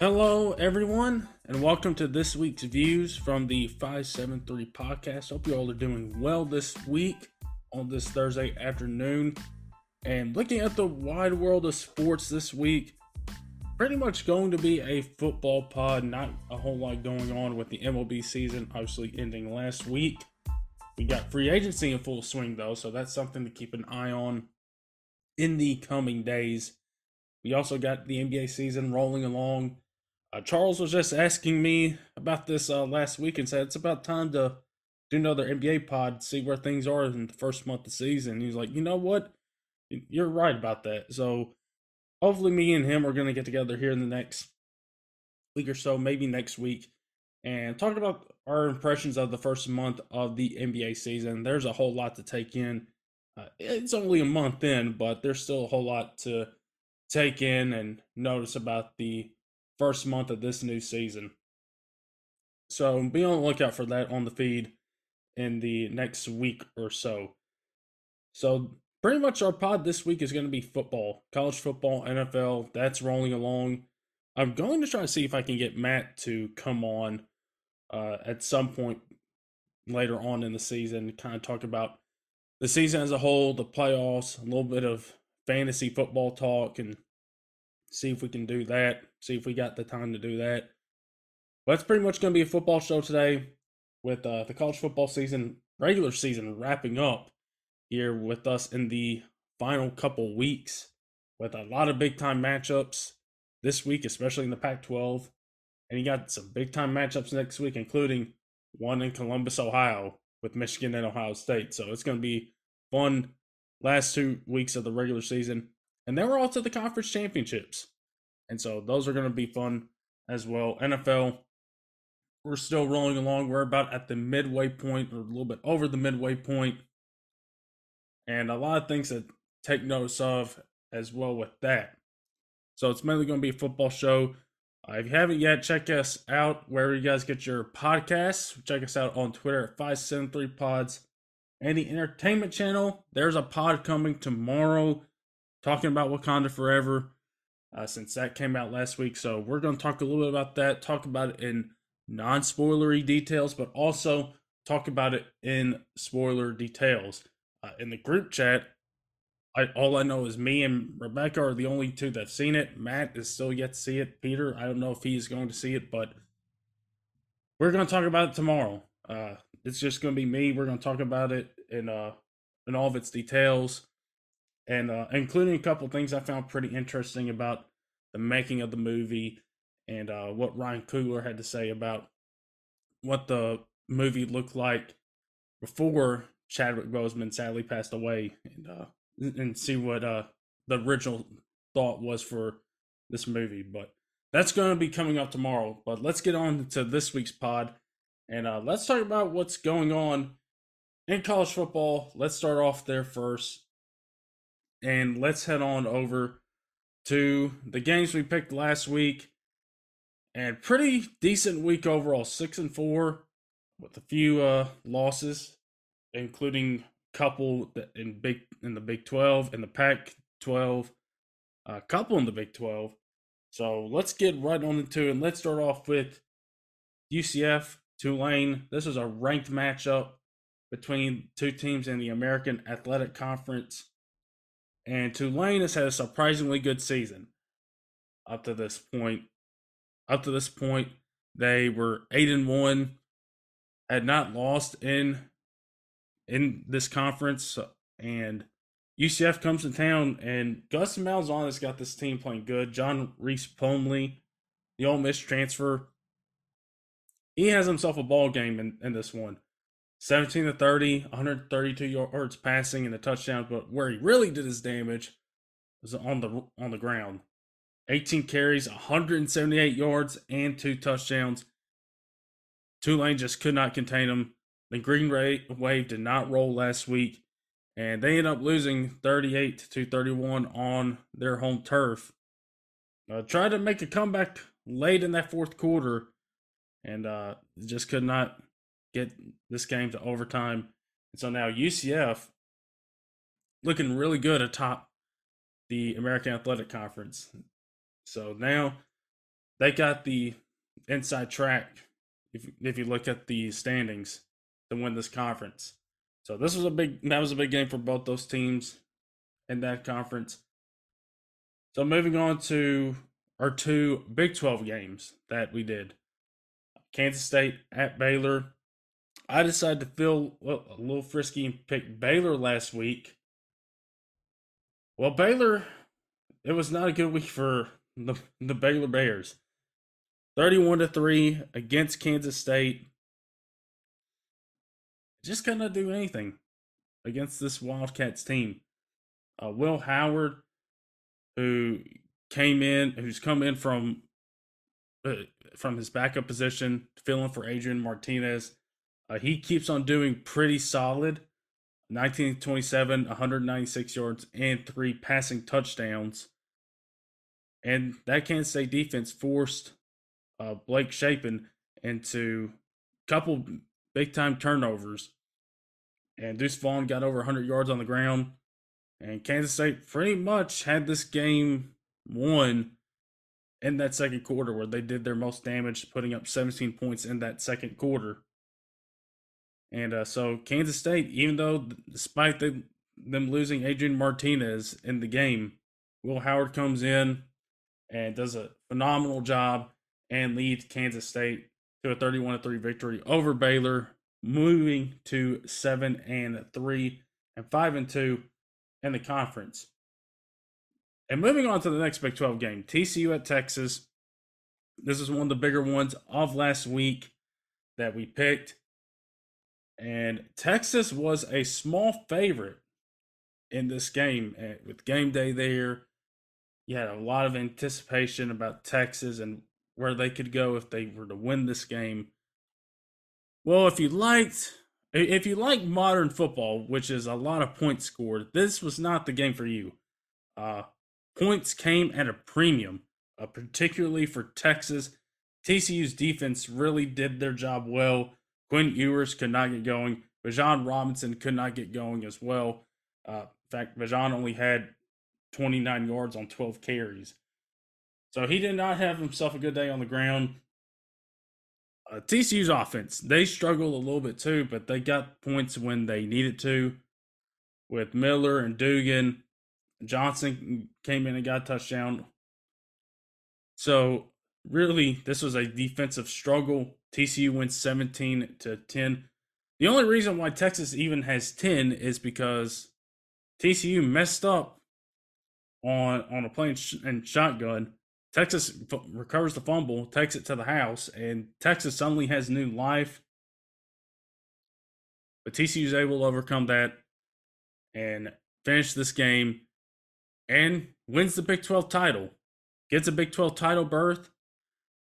Hello, everyone, and welcome to this week's views from the 573 podcast. Hope you all are doing well this week on this Thursday afternoon. And looking at the wide world of sports this week, pretty much going to be a football pod. Not a whole lot going on with the MLB season, obviously ending last week. We got free agency in full swing, though, so that's something to keep an eye on in the coming days. We also got the NBA season rolling along. Uh, Charles was just asking me about this uh, last week and said it's about time to do another NBA pod, see where things are in the first month of the season. He's like, you know what? You're right about that. So hopefully, me and him are going to get together here in the next week or so, maybe next week, and talk about our impressions of the first month of the NBA season. There's a whole lot to take in. Uh, it's only a month in, but there's still a whole lot to take in and notice about the first month of this new season. So be on the lookout for that on the feed in the next week or so. So pretty much our pod this week is going to be football, college football, NFL. That's rolling along. I'm going to try to see if I can get Matt to come on uh, at some point later on in the season to kind of talk about the season as a whole, the playoffs, a little bit of fantasy football talk, and see if we can do that. See if we got the time to do that. But it's pretty much going to be a football show today with uh, the college football season, regular season wrapping up here with us in the final couple weeks with a lot of big time matchups this week, especially in the Pac 12. And you got some big time matchups next week, including one in Columbus, Ohio with Michigan and Ohio State. So it's going to be fun last two weeks of the regular season and then we're all to the conference championships. And so those are going to be fun as well. NFL, we're still rolling along. We're about at the midway point, or a little bit over the midway point. And a lot of things to take notice of as well with that. So it's mainly going to be a football show. Uh, if you haven't yet, check us out wherever you guys get your podcasts. Check us out on Twitter at 573pods. And the entertainment channel, there's a pod coming tomorrow talking about Wakanda Forever uh, since that came out last week. So we're going to talk a little bit about that, talk about it in non spoilery details, but also talk about it in spoiler details. Uh, in the group chat, I, all I know is me and Rebecca are the only two that've seen it. Matt is still yet to see it. Peter, I don't know if he's going to see it, but we're going to talk about it tomorrow. Uh, it's just going to be me. We're going to talk about it in uh in all of its details and uh, including a couple things I found pretty interesting about the making of the movie and uh, what Ryan Coogler had to say about what the movie looked like before Chadwick Boseman sadly passed away, and uh, and see what uh, the original thought was for this movie. But that's going to be coming up tomorrow. But let's get on to this week's pod, and uh, let's talk about what's going on in college football. Let's start off there first and let's head on over to the games we picked last week. And pretty decent week overall, six and four, with a few uh, losses, including couple in big in the Big Twelve and the Pac twelve, a couple in the Big Twelve. So let's get right on into it. And let's start off with UCF Tulane. This is a ranked matchup between two teams in the American Athletic Conference. And Tulane has had a surprisingly good season up to this point. Up to this point, they were eight and one, had not lost in in this conference, and UCF comes to town, and Gus Malzahn has got this team playing good. John Rhys Plumlee, the Ole Miss transfer, he has himself a ball game in, in this one. 17 to 30, 132 yards passing and a touchdown, but where he really did his damage was on the on the ground. 18 carries, 178 yards, and two touchdowns. Tulane just could not contain him. The Green Wave did not roll last week, and they ended up losing 38 to 31 on their home turf. Uh, tried to make a comeback late in that fourth quarter, and uh, just could not get this game to overtime. And so now UCF looking really good atop the American Athletic Conference. So now they got the inside track if if you look at the standings to win this conference. So this was a big that was a big game for both those teams in that conference. So moving on to our two Big 12 games that we did. Kansas State at Baylor. I decided to feel a little frisky and pick Baylor last week. Well, Baylor, it was not a good week for the, the Baylor Bears. 31 to 3 against Kansas State. Just could not do anything against this Wildcats team. Uh, Will Howard, who came in, who's come in from uh, from his backup position, filling for Adrian Martinez. Uh, he keeps on doing pretty solid. 1927, 196 yards, and three passing touchdowns. And that Kansas State defense forced uh, Blake Shapen into a couple big time turnovers. And Deuce Vaughn got over 100 yards on the ground. And Kansas State pretty much had this game won in that second quarter where they did their most damage, putting up 17 points in that second quarter. And uh, so Kansas State, even though despite the, them losing Adrian Martinez in the game, Will Howard comes in and does a phenomenal job and leads Kansas State to a 31 3 victory over Baylor, moving to 7 and 3 and 5 and 2 in the conference. And moving on to the next Big 12 game, TCU at Texas. This is one of the bigger ones of last week that we picked. And Texas was a small favorite in this game eh, with game day there. You had a lot of anticipation about Texas and where they could go if they were to win this game. Well, if you liked if you like modern football, which is a lot of points scored, this was not the game for you. Uh, Points came at a premium, uh, particularly for Texas. TCU's defense really did their job well. Quinn Ewers could not get going. Bijan Robinson could not get going as well. Uh, in fact, Bijan only had 29 yards on 12 carries. So he did not have himself a good day on the ground. Uh, TCU's offense, they struggled a little bit too, but they got points when they needed to with Miller and Duggan. Johnson came in and got a touchdown. So really, this was a defensive struggle. TCU wins 17 to 10. The only reason why Texas even has 10 is because TCU messed up on on a play and shotgun. Texas f- recovers the fumble, takes it to the house, and Texas suddenly has new life. But TCU is able to overcome that and finish this game and wins the Big 12 title, gets a Big 12 title berth,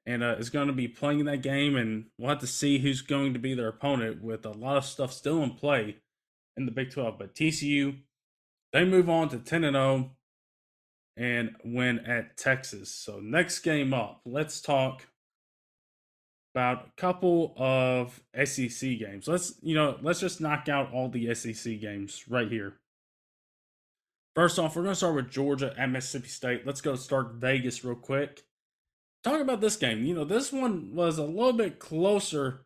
and uh, is going to be playing in that game. And we'll have to see who's going to be their opponent with a lot of stuff still in play in the Big 12. But TCU, they move on to 10 and 0 and win at Texas. So, next game up, let's talk about a couple of SEC games. Let's, you know, let's just knock out all the SEC games right here. First off, we're going to start with Georgia at Mississippi State. Let's go start Vegas real quick. Talk about this game. You know, this one was a little bit closer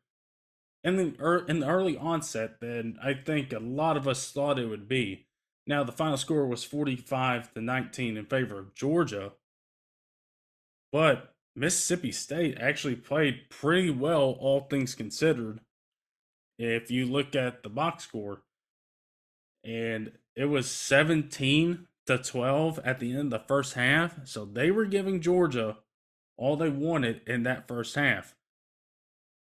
in the in the early onset than I think a lot of us thought it would be. Now, the final score was 45 to 19 in favor of Georgia. But Mississippi State actually played pretty well, all things considered. If you look at the box score, and it was 17 to 12 at the end of the first half. So they were giving Georgia all they wanted in that first half.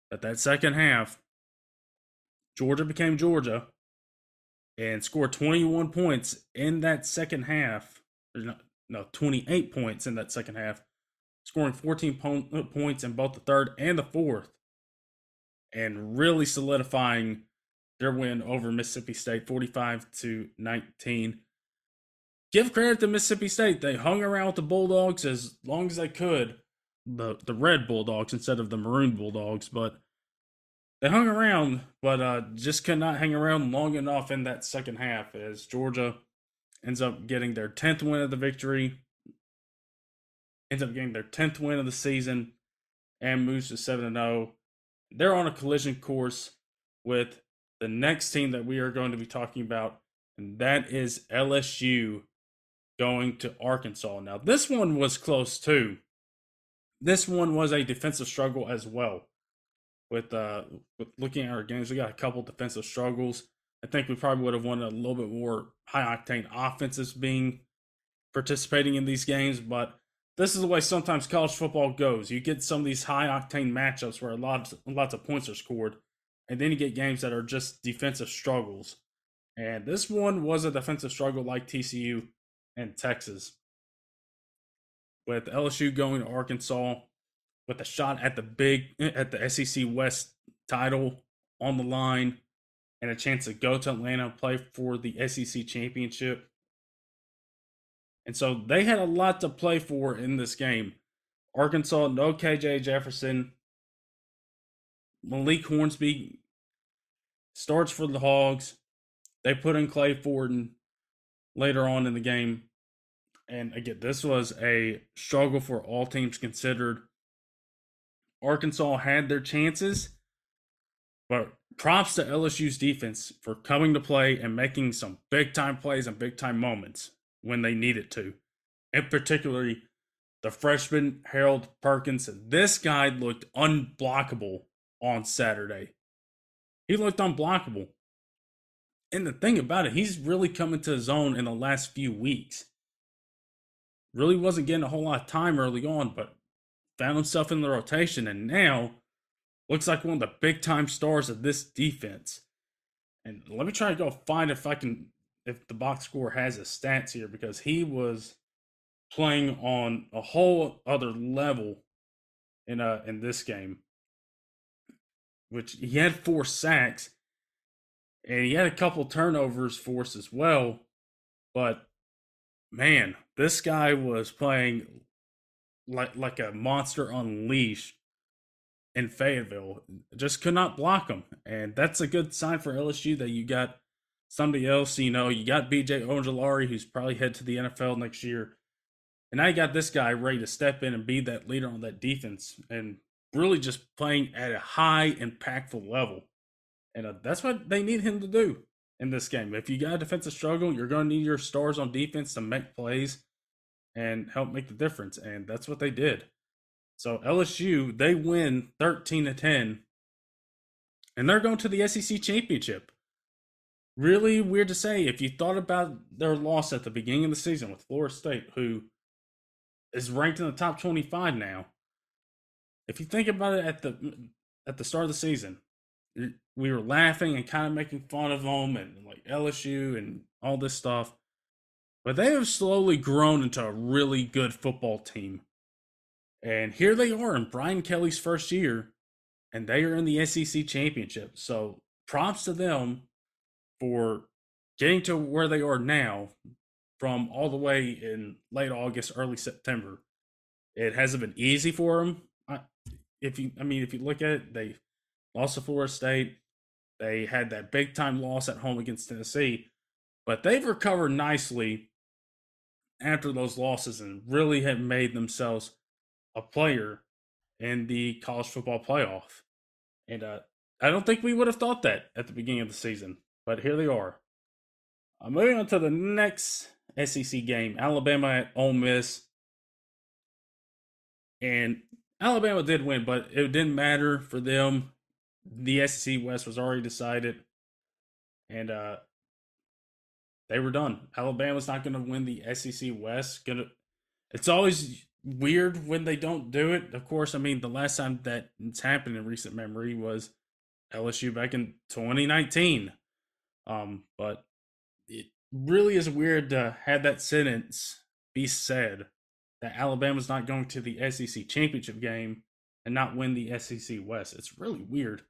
But that second half, Georgia became Georgia and scored 21 points in that second half. No, no 28 points in that second half, scoring 14 po- uh, points in both the third and the fourth, and really solidifying their win over Mississippi State 45 to 19. Give credit to Mississippi State. They hung around with the Bulldogs as long as they could. The the red Bulldogs instead of the maroon Bulldogs, but they hung around, but uh, just could not hang around long enough in that second half as Georgia ends up getting their 10th win of the victory, ends up getting their 10th win of the season, and moves to 7 0. They're on a collision course with the next team that we are going to be talking about, and that is LSU going to Arkansas. Now, this one was close too. This one was a defensive struggle as well. With uh, with looking at our games, we got a couple defensive struggles. I think we probably would have wanted a little bit more high octane offenses being participating in these games, but this is the way sometimes college football goes. You get some of these high octane matchups where a lot lots of points are scored, and then you get games that are just defensive struggles. And this one was a defensive struggle like TCU and Texas. With LSU going to Arkansas with a shot at the big at the SEC West title on the line and a chance to go to Atlanta and play for the SEC championship. And so they had a lot to play for in this game. Arkansas, no KJ Jefferson. Malik Hornsby starts for the Hogs. They put in Cade Fortin later on in the game. And again, this was a struggle for all teams considered. Arkansas had their chances, but props to LSU's defense for coming to play and making some big time plays and big time moments when they needed to. And particularly the freshman Harold Perkins. This guy looked unblockable on Saturday. He looked unblockable. And the thing about it, he's really coming to his own in the last few weeks. Really wasn't getting a whole lot of time early on, but found himself in the rotation and now looks like one of the big time stars of this defense. And let me try to go find if I can if the box score has his stats here because he was playing on a whole other level in uh in this game. Which he had four sacks and he had a couple turnovers for us as well. But man, this guy was playing like like a monster unleashed in Fayetteville. Just could not block him, and that's a good sign for LSU that you got somebody else. You know, you got BJ Ojulari, who's probably head to the NFL next year, and now you got this guy ready to step in and be that leader on that defense, and really just playing at a high impactful level. And uh, that's what they need him to do in this game. If you got a defensive struggle, you're going to need your stars on defense to make plays and help make the difference. And that's what they did. So LSU, they win 13 to 10, and they're going to the SEC championship. Really weird to say if you thought about their loss at the beginning of the season with Florida State, who is ranked in the top 25 now. If you think about it at the at the start of the season, we were laughing and kind of making fun of them and like LSU and all this stuff. But they have slowly grown into a really good football team. And here they are in Brian Kelly's first year, and they are in the SEC championship. So props to them for getting to where they are now from all the way in late August, early September. It hasn't been easy for them. If you, I mean, if you look at it, they lost to Florida State. They had that big time loss at home against Tennessee, but they've recovered nicely after those losses and really have made themselves a player in the college football playoff. And uh, I don't think we would have thought that at the beginning of the season, but here they are. Uh, moving on to the next SEC game, Alabama at Ole Miss. And Alabama did win, but it didn't matter for them the SEC West was already decided, and uh, they were done. Alabama's not going to win the SEC West. Gonna, it's always weird when they don't do it. Of course, I mean the last time that it's happened in recent memory was LSU back in 2019. Um, but it really is weird to have that sentence be said that Alabama's not going to the SEC championship game and not win the SEC West. It's really weird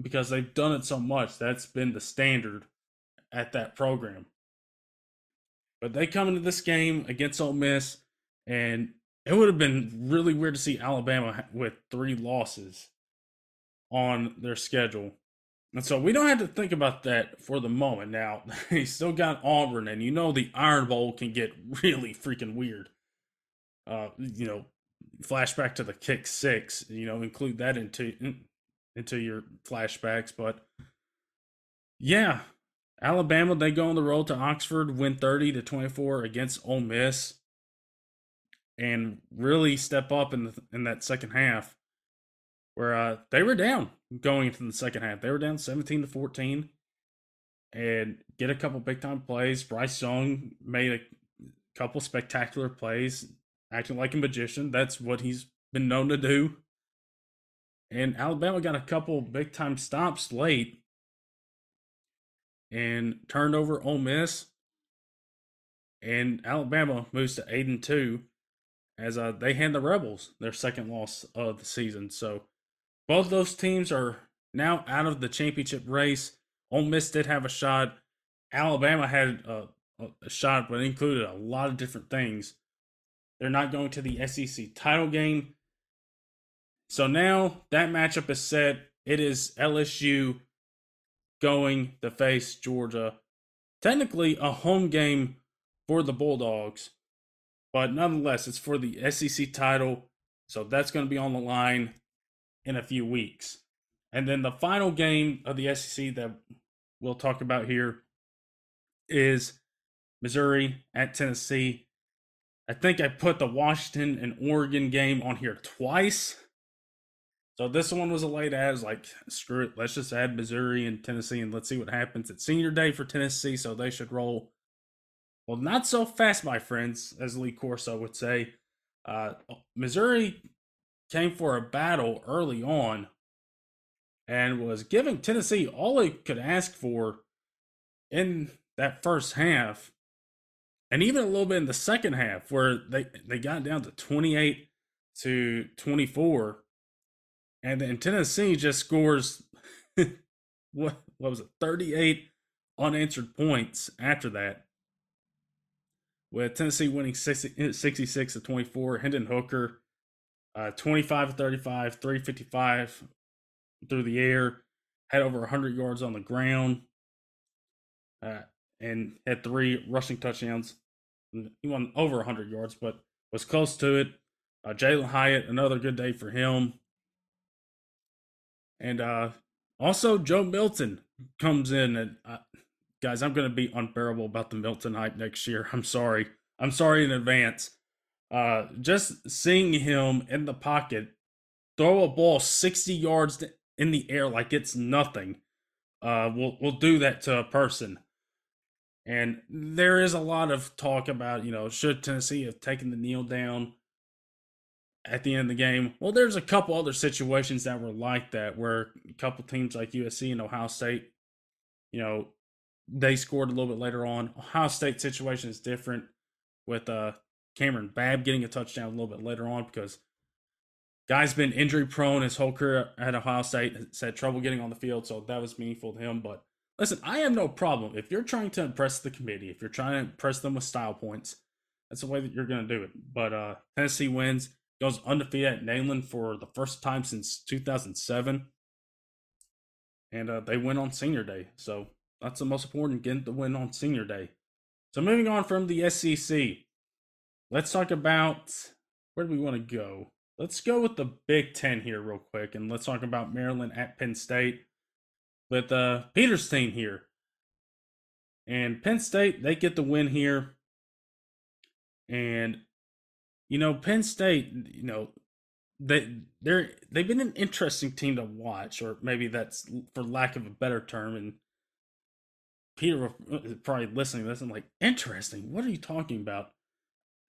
because they've done it so much. That's been the standard at that program. But they come into this game against Ole Miss, and it would have been really weird to see Alabama with three losses on their schedule. And so we don't have to think about that for the moment. Now, they still got Auburn, and you know the Iron Bowl can get really freaking weird. Uh, you know, flashback to the kick six. You know, include that into in, into your flashbacks. But yeah, Alabama they go on the road to Oxford, win thirty to twenty four against Ole Miss, and really step up in the, in that second half, where uh, they were down going into the second half. They were down seventeen to fourteen, and get a couple big time plays. Bryce Young made a couple spectacular plays, acting like a magician. That's what he's been known to do. And Alabama got a couple big time stops late and turned over Ole Miss. And Alabama moves to eight and two as uh, they hand the Rebels their second loss of the season. So both those teams are now out of the championship race. Ole Miss did have a shot. Alabama had a, a shot, but included a lot of different things. They're not going to the SEC title game. So now that matchup is set. It is LSU going to face Georgia. Technically, a home game for the Bulldogs, but nonetheless, it's for the SEC title. So that's going to be on the line in a few weeks. And then the final game of the SEC that we'll talk about here is Missouri at Tennessee. I think I put the Washington and Oregon game on here twice. So this one was a late as like screw it, let's just add Missouri and Tennessee and let's see what happens. It's senior day for Tennessee, so they should roll. Well, not so fast, my friends, as Lee Corso would say. Uh, Missouri came for a battle early on and was giving Tennessee all they could ask for in that first half and even a little bit in the second half where they they got down to 28 to 24 and then Tennessee just scores what what was it 38 unanswered points after that with Tennessee winning 60, 66 to 24 Hendon Hooker uh, 25 to 35 355 through the air had over 100 yards on the ground uh, and had three rushing touchdowns. He won over 100 yards, but was close to it. Uh, Jalin Hyatt, another good day for him. And uh, also, Joe Milton comes in. And uh, guys, I'm going to be unbearable about the Milton hype next year. I'm sorry. I'm sorry in advance. Uh, just seeing him in the pocket throw a ball 60 yards in the air like it's nothing uh, will will do that to a person. And there is a lot of talk about, you know, should Tennessee have taken the kneel down at the end of the game? Well, there's a couple other situations that were like that where a couple teams like USC and Ohio State, you know, they scored a little bit later on. Ohio State situation is different with uh Kamryn Babb getting a touchdown a little bit later on because guy's been injury prone his whole career at Ohio State, has had trouble getting on the field, so that was meaningful to him. But Listen, I have no problem. If you're trying to impress the committee, if you're trying to impress them with style points, that's the way that you're going to do it. But uh, Tennessee wins, goes undefeated at Neyland for the first time since 2007. And uh, they win on senior day. So that's the most important, getting the win on senior day. So moving on from the SEC, let's talk about where do we want to go? Let's go with the Big Ten here, real quick, and let's talk about Maryland at Penn State with uh, Peter's team here. And Penn State, they get the win here. And, you know, Penn State, you know, they they're they've been an interesting team to watch, or maybe that's for lack of a better term. And Peter uh, probably listening to this and like, interesting. What are you talking about?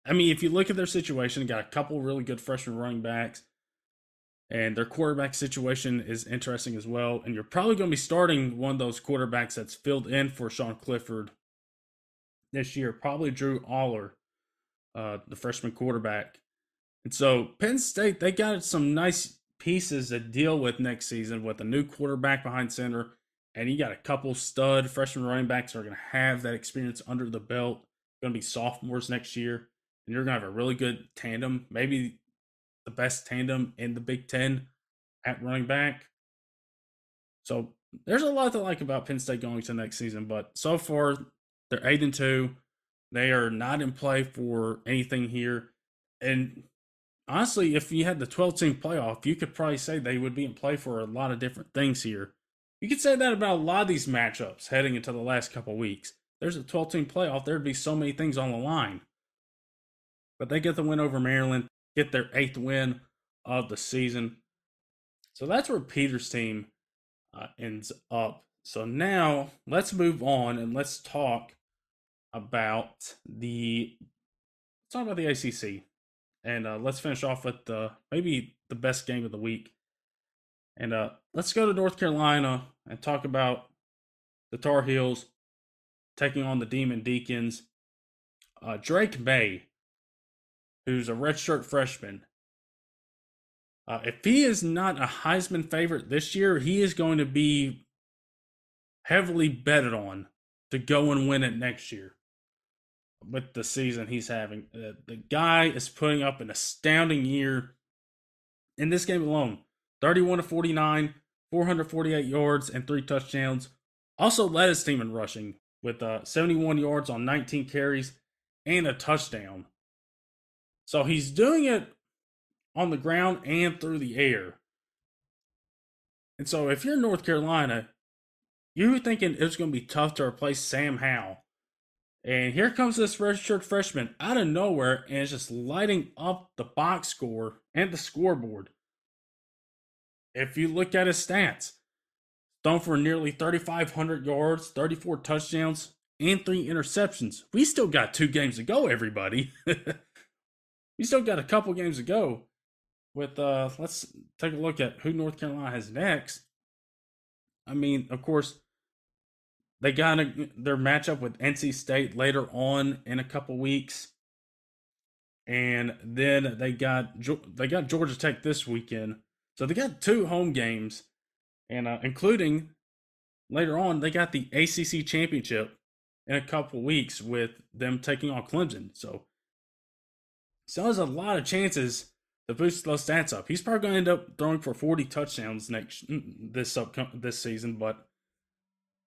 I mean, if you look at their situation, got a couple really good freshman running backs. And their quarterback situation is interesting as well. And you're probably going to be starting one of those quarterbacks that's filled in for Sean Clifford this year, probably Drew Allar, uh, the freshman quarterback. And so Penn State, they got some nice pieces to deal with next season with a new quarterback behind center. And you got a couple stud freshman running backs are going to have that experience under the belt. Going to be sophomores next year. And you're going to have a really good tandem. Maybe the best tandem in the Big Ten at running back. So there's a lot to like about Penn State going to next season, but so far they're eight and two. They are not in play for anything here. And honestly, if you had the 12 team playoff, you could probably say they would be in play for a lot of different things here. You could say that about a lot of these matchups heading into the last couple weeks. There's a 12 team playoff, there'd be so many things on the line. But they get the win over Maryland, get their eighth win of the season. So that's where Peter's team uh, ends up. So now let's move on and let's talk about the let's talk about the ACC, and uh, let's finish off with the maybe the best game of the week. And uh, let's go to North Carolina and talk about the Tar Heels taking on the Demon Deacons. Uh, Drake Maye, who's a redshirt freshman, uh, if he is not a Heisman favorite this year, he is going to be heavily betted on to go and win it next year with the season he's having. Uh, the guy is putting up an astounding year in this game alone 31 to 49, 448 yards, and three touchdowns. Also led his team in rushing with uh, 71 yards on 19 carries and a touchdown. So he's doing it on the ground and through the air. And so if you're North Carolina, you're thinking it's going to be tough to replace Sam Howell. And here comes this redshirt freshman out of nowhere and is just lighting up the box score and the scoreboard. If you look at his stats, thrown for nearly 3,500 yards, 34 touchdowns, and three interceptions. We still got two games to go, everybody. we still got a couple games to go. With uh, let's take a look at who North Carolina has next. I mean, of course, they got a, their matchup with NC State later on in a couple weeks, and then they got they got Georgia Tech this weekend. So they got two home games, and uh, including later on they got the ACC championship in a couple weeks with them taking on Clemson. So, so there's a lot of chances to boost those stats up. He's probably going to end up throwing for 40 touchdowns next this up this season, but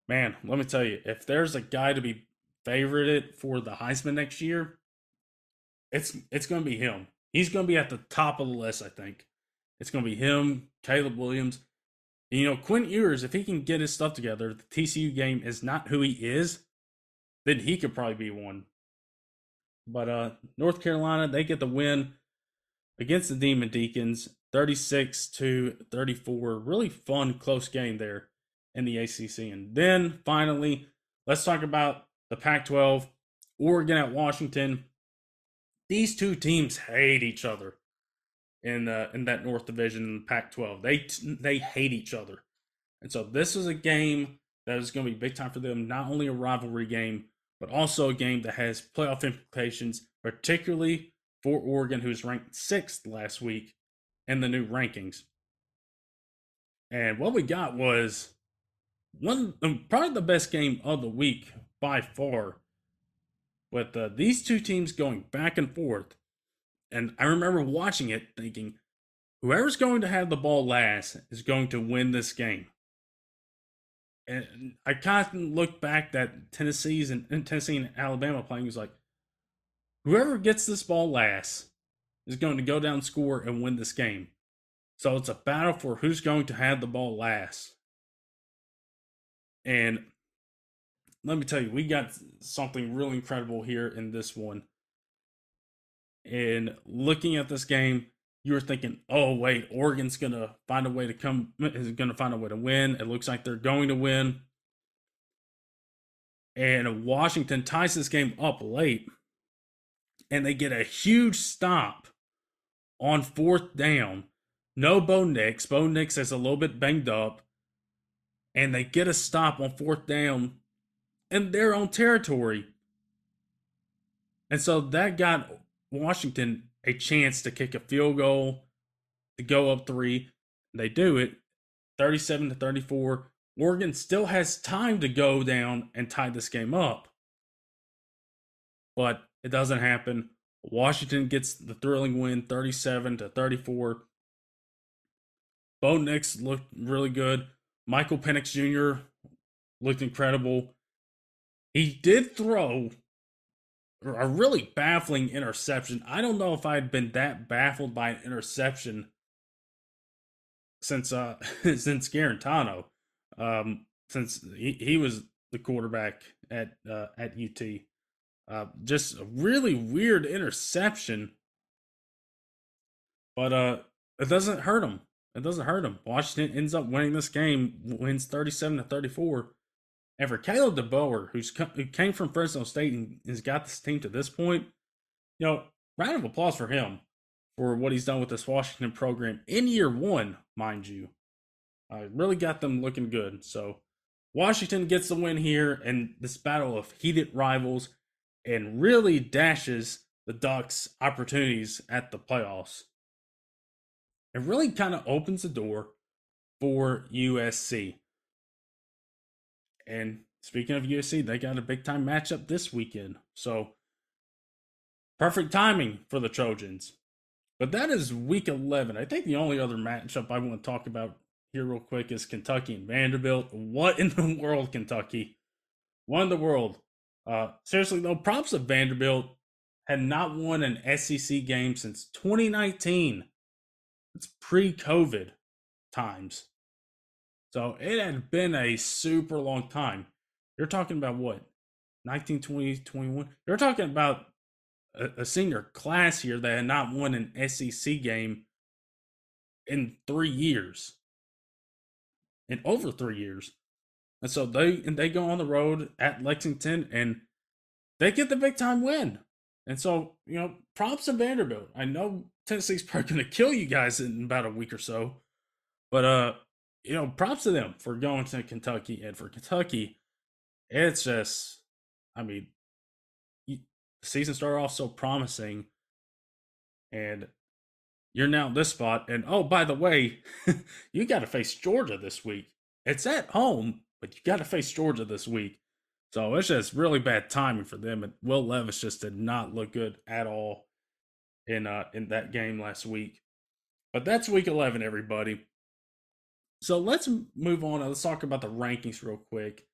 man, let me tell you, if there's a guy to be favorited for the Heisman next year, it's it's going to be him. He's going to be at the top of the list, I think. It's going to be him, Caleb Williams. And, you know, Quinn Ewers, if he can get his stuff together, the TCU game is not who he is, then he could probably be one. But uh North Carolina, they get the win against the Demon Deacons, 36 to 34. Really fun, close game there in the ACC. And then finally, let's talk about the Pac 12, Oregon at Washington. These two teams hate each other in uh, in that North Division in the Pac-12. They they hate each other, and so this is a game that is going to be big time for them. Not only a rivalry game, but also a game that has playoff implications, particularly for Oregon, who's ranked sixth last week in the new rankings. And what we got was one um, probably the best game of the week by far. With uh, these two teams going back and forth, and I remember watching it thinking, whoever's going to have the ball last is going to win this game. And I kind of look back that Tennessee's and, and Tennessee and Alabama playing was like, whoever gets this ball last is going to go down, score, and win this game. So it's a battle for who's going to have the ball last. And let me tell you, we got something really incredible here in this one. And looking at this game, you were thinking, oh, wait, Oregon's to find a way to come, is to find a way to win. It looks like they're going to win. And Washington ties this game up late. And they get a huge stop on fourth down. No Bo Nix. Bo Nix is a little bit banged up and they get a stop on fourth down in their own territory. And so that got Washington a chance to kick a field goal to go up three. They do it 37 to 34. Oregon still has time to go down and tie this game up. But it doesn't happen. Washington gets the thrilling win 37 to 34. Bo Nix looked really good. Michael Penix Jr. looked incredible. He did throw a really baffling interception. I don't know if I'd been that baffled by an interception since uh since Guarantano, um, since he, he was the quarterback at uh, at UT. Uh, just a really weird interception, but uh, it doesn't hurt him. It doesn't hurt him. Washington ends up winning this game, wins thirty-seven to thirty-four. And for Caleb DeBoer, who's who came from Fresno State and has got this team to this point, you know, round of applause for him for what he's done with this Washington program in year one, mind you. I really got them looking good. So Washington gets the win here in this battle of heated rivals and really dashes the Ducks' opportunities at the playoffs. It really kind of opens the door for USC. And speaking of USC, they got a big time matchup this weekend. So perfect timing for the Trojans. But that is week 11. I think the only other matchup I want to talk about here, real quick, is Kentucky and Vanderbilt. What in the world, Kentucky? What in the world? Uh, seriously, though, props of Vanderbilt had not won an SEC game since 2019. It's pre COVID times. So it had been a super long time. You're talking about what? 19, 20, 21? You're talking about a, a senior class here that had not won an SEC game in three years, in over three years. And so they and they go on the road at Lexington and they get the big time win. And so, you know, props to Vanderbilt. I know Tennessee's probably gonna kill you guys in about a week or so. But uh, you know, props to them for going to Kentucky and for Kentucky, it's just I mean, the season started off so promising, and you're now in this spot. And oh, by the way, you got to face Georgia this week. It's at home, but you got to face Georgia this week. So it's just really bad timing for them. And Will Levis just did not look good at all in uh in that game last week. But that's week 11, everybody. So let's move on. Let's talk about the rankings real quick.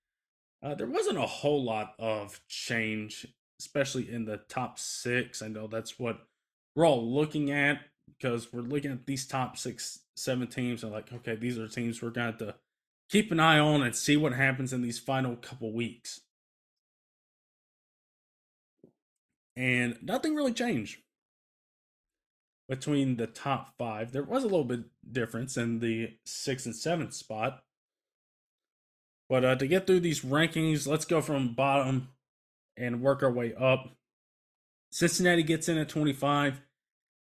Uh, there wasn't a whole lot of change especially in the top six. I know that's what we're all looking at because we're looking at these top six, seven teams and like, okay, these are teams we're going to keep an eye on and see what happens in these final couple weeks. And nothing really changed between the top five. There was a little bit difference in the sixth and seventh spot. But uh, to get through these rankings, let's go from bottom and work our way up. Cincinnati gets in at 25.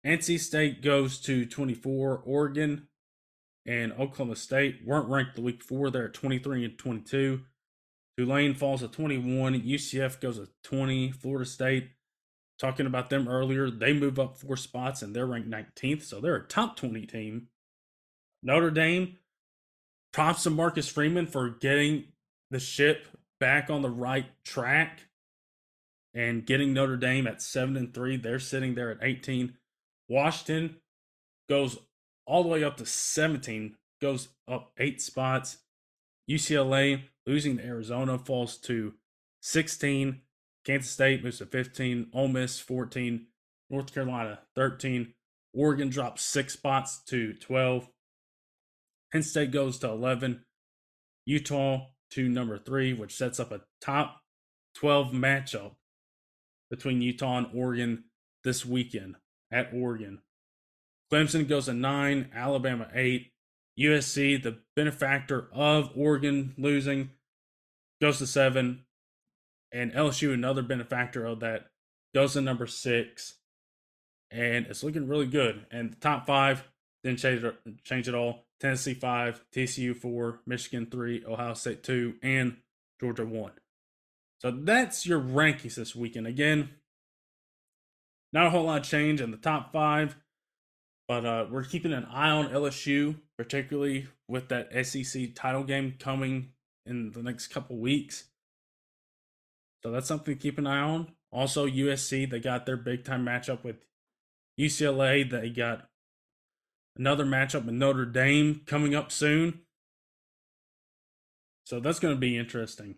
NC State goes to 24. Oregon and Oklahoma State weren't ranked the week before. They're at 23 and 22. Tulane falls to 21. UCF goes to 20. Florida State, talking about them earlier, they move up four spots and they're ranked 19th. So they're a top 20 team. Notre Dame, props to Marcus Freeman for getting the ship back on the right track and getting Notre Dame at seven and three. They're sitting there at 18. Washington goes all the way up to 17, goes up eight spots. UCLA losing to Arizona falls to 16. Kansas State moves to 15. Ole Miss 14. North Carolina 13. Oregon drops six spots to 12. Penn State goes to 11. Utah to number three, which sets up a top 12 matchup between Utah and Oregon this weekend at Oregon. Clemson goes to nine, Alabama eight. USC, the benefactor of Oregon losing, goes to seven. And LSU, another benefactor of that, goes to number six. And it's looking really good. And the top five didn't change change it all. Tennessee five, TCU four, Michigan three, Ohio State two, and Georgia one. So that's your rankings this weekend. Again, not a whole lot of change in the top five, but uh, we're keeping an eye on LSU, particularly with that SEC title game coming in the next couple weeks. So that's something to keep an eye on. Also, USC, they got their big time matchup with UCLA. They got another matchup with Notre Dame coming up soon. So that's going to be interesting.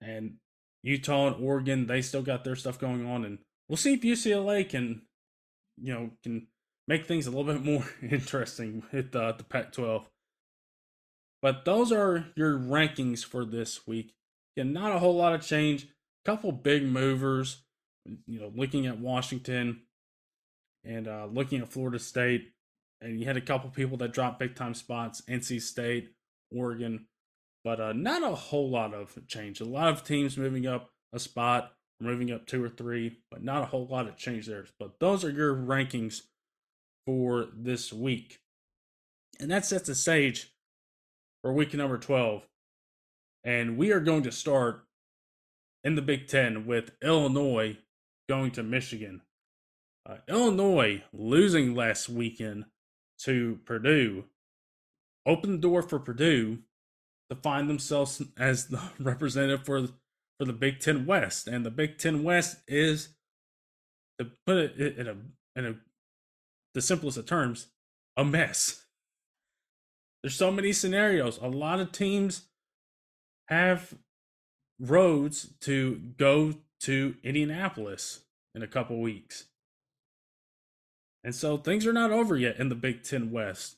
And Utah and Oregon, they still got their stuff going on, and we'll see if UCLA can, you know, can make things a little bit more interesting with uh, the Pac-12. But those are your rankings for this week. Again, not a whole lot of change. Couple big movers. You know, looking at Washington and uh, looking at Florida State, and you had a couple people that dropped big time spots. NC State, Oregon, but uh, not a whole lot of change. A lot of teams moving up a spot, moving up two or three, but not a whole lot of change there. But those are your rankings for this week. And that sets the stage for week number 12. And we are going to start in the Big Ten with Illinois going to Michigan. Uh, Illinois losing last weekend to Purdue opened the door for Purdue to find themselves as the representative for for the Big Ten West, and the Big Ten West is to put it in a in a the simplest of terms, a mess. There's so many scenarios. A lot of teams have roads to go to Indianapolis in a couple weeks. And so things are not over yet in the Big Ten West.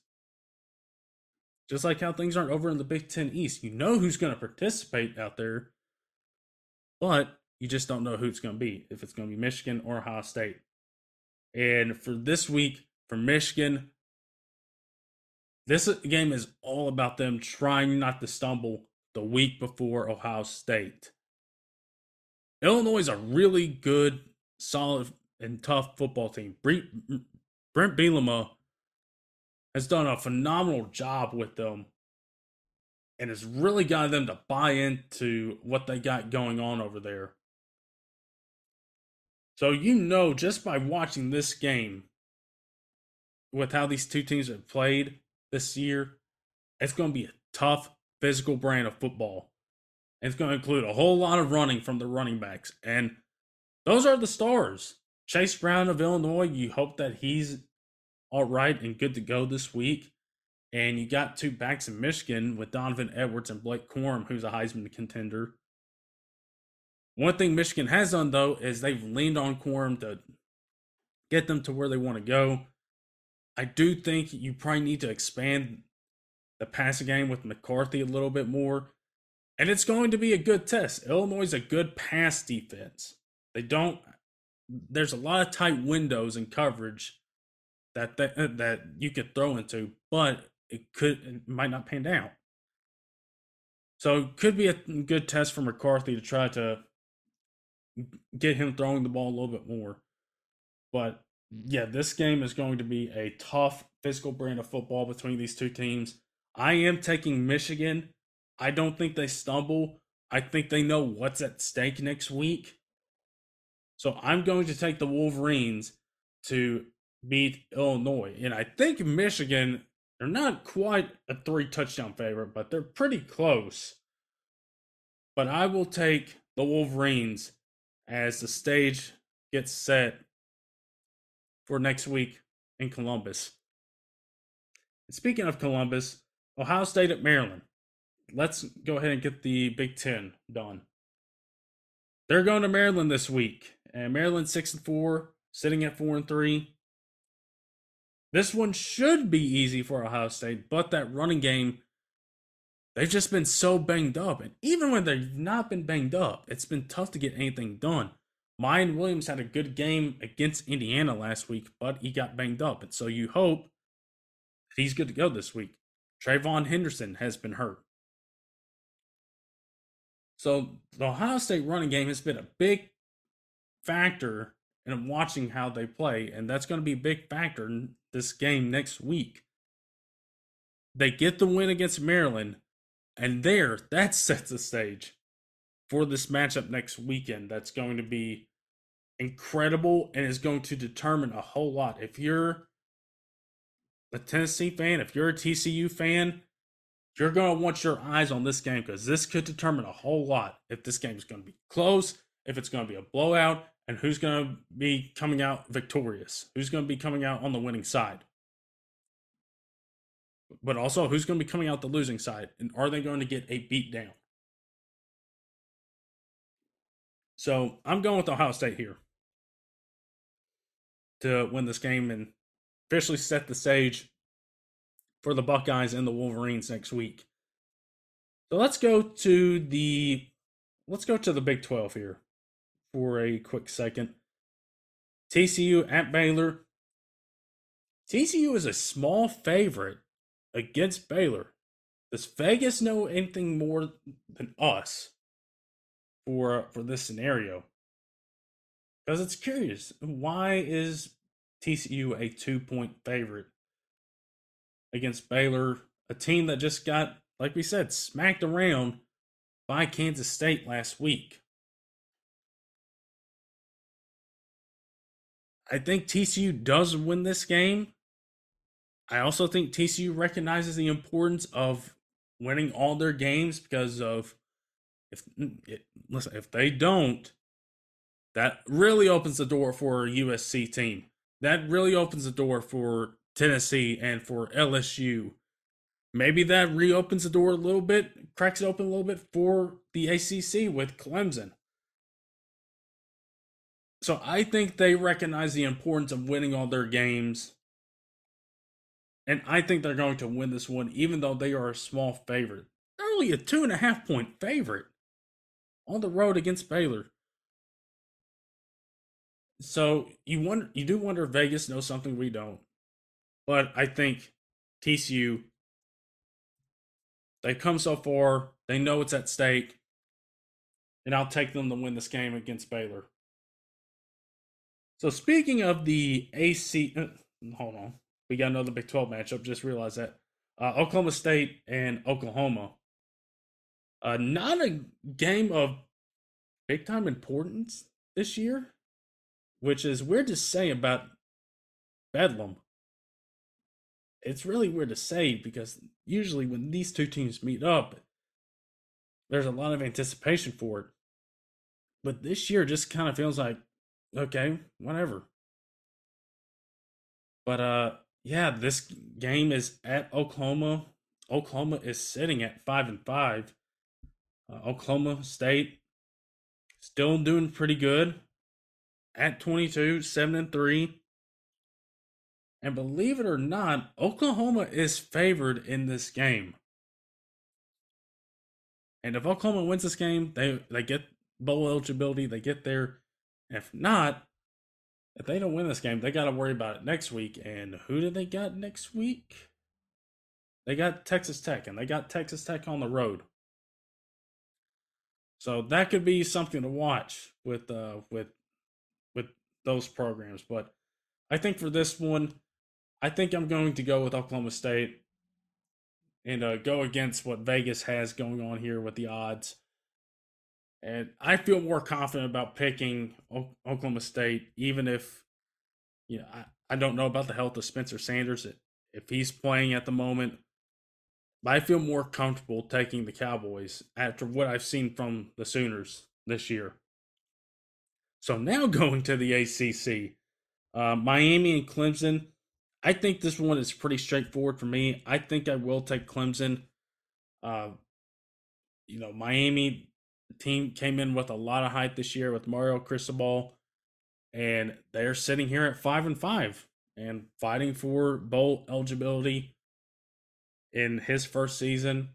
Just like how things aren't over in the Big Ten East. You know who's going to participate out there, but you just don't know who it's going to be. If it's going to be Michigan or Ohio State. And for this week, for Michigan, this uh, game is all about them trying not to stumble the week before Ohio State. Illinois is a really good, solid, and tough football team. Bret Bielema has done a phenomenal job with them and has really got them to buy into what they got going on over there. So you know just by watching this game with how these two teams have played this year, it's going to be a tough physical brand of football. It's going to include a whole lot of running from the running backs. And those are the stars. Chase Brown of Illinois, you hope that he's all right and good to go this week. And you got two backs in Michigan with Donovan Edwards and Blake Corum, who's a Heisman contender. One thing Michigan has done, though, is they've leaned on Corum to get them to where they want to go. I do think you probably need to expand the passing game with McCarthy a little bit more. And it's going to be a good test. Illinois is a good pass defense. They don't, there's a lot of tight windows and coverage that, that, uh, that you could throw into, but it could, it might not pan out. So it could be a good test for McCarthy to try to get him throwing the ball a little bit more. But yeah, this game is going to be a tough physical brand of football between these two teams. I am taking Michigan. I don't think they stumble. I think they know what's at stake next week. So I'm going to take the Wolverines to beat Illinois. And I think Michigan, they're not quite a three touchdown favorite, but they're pretty close. But I will take the Wolverines as the stage gets set for next week in Columbus. Speaking of Columbus, Ohio State at Maryland. Let's go ahead and get the Big Ten done. They're going to Maryland this week, and Maryland six and four, sitting at four and three. This one should be easy for Ohio State, but that running game, they've just been so banged up. And even when they've not been banged up, it's been tough to get anything done. Miyan Williams had a good game against Indiana last week, but he got banged up. And so you hope he's good to go this week. TreVeyon Henderson has been hurt. So the Ohio State running game has been a big factor in watching how they play, and that's going to be a big factor in this game next week. They get the win against Maryland, and there, that sets the stage for this matchup next weekend that's going to be incredible and is going to determine a whole lot. If you're a Tennessee fan, if you're a TCU fan, you're going to want your eyes on this game because this could determine a whole lot if this game is going to be close, if it's going to be a blowout, and who's going to be coming out victorious, who's going to be coming out on the winning side. But also, who's going to be coming out the losing side, and are they going to get a beat down? So I'm going with Ohio State here to win this game and officially set the stage for the Buckeyes and the Wolverines next week. So let's go to the let's go to the Big 12 here for a quick second. TCU at Baylor. TCU is a small favorite against Baylor. Does Vegas know anything more than us for for this scenario? Because it's curious. Why is TCU a two point favorite against Baylor, a team that just got, like we said, smacked around by Kansas State last week? I think TCU does win this game. I also think TCU recognizes the importance of winning all their games because of if listen if they don't, that really opens the door for a USC team. That really opens the door for Tennessee and for LSU. Maybe that reopens the door a little bit, cracks it open a little bit for the ACC with Clemson. So I think they recognize the importance of winning all their games. And I think they're going to win this one, even though they are a small favorite. They're only a two and a half point favorite on the road against Baylor. So you wonder, you do wonder if Vegas knows something we don't. But I think TCU, they've come so far. They know it's at stake. And I'll take them to win this game against Baylor. So speaking of the AC, uh, hold on, we got another Big 12 matchup. Just realized that uh, Oklahoma State and Oklahoma. Uh, not a game of big time importance this year, which is weird to say about Bedlam. It's really weird to say because usually when these two teams meet up, there's a lot of anticipation for it. But this year just kind of feels like okay, whatever. But uh yeah, this game is at Oklahoma. Oklahoma is sitting at 5 and 5. Uh, Oklahoma State still doing pretty good at 22, 7 and 3. And believe it or not, Oklahoma is favored in this game. And if Oklahoma wins this game, they they get bowl eligibility, they get there if not, if they don't win this game, they got to worry about it next week. And who do they got next week? They got Texas Tech, and they got Texas Tech on the road. So that could be something to watch with uh with with those programs. But I think for this one, I think I'm going to go with Oklahoma State and uh, go against what Vegas has going on here with the odds. And I feel more confident about picking Oklahoma State, even if, you know, I, I don't know about the health of Spencer Sanders, if he's playing at the moment. But I feel more comfortable taking the Cowboys after what I've seen from the Sooners this year. So now going to the ACC, uh, Miami and Clemson. I think this one is pretty straightforward for me. I think I will take Clemson. Uh, you know, Miami team came in with a lot of hype this year with Mario Cristobal, and they're sitting here at five and five and fighting for bowl eligibility in his first season.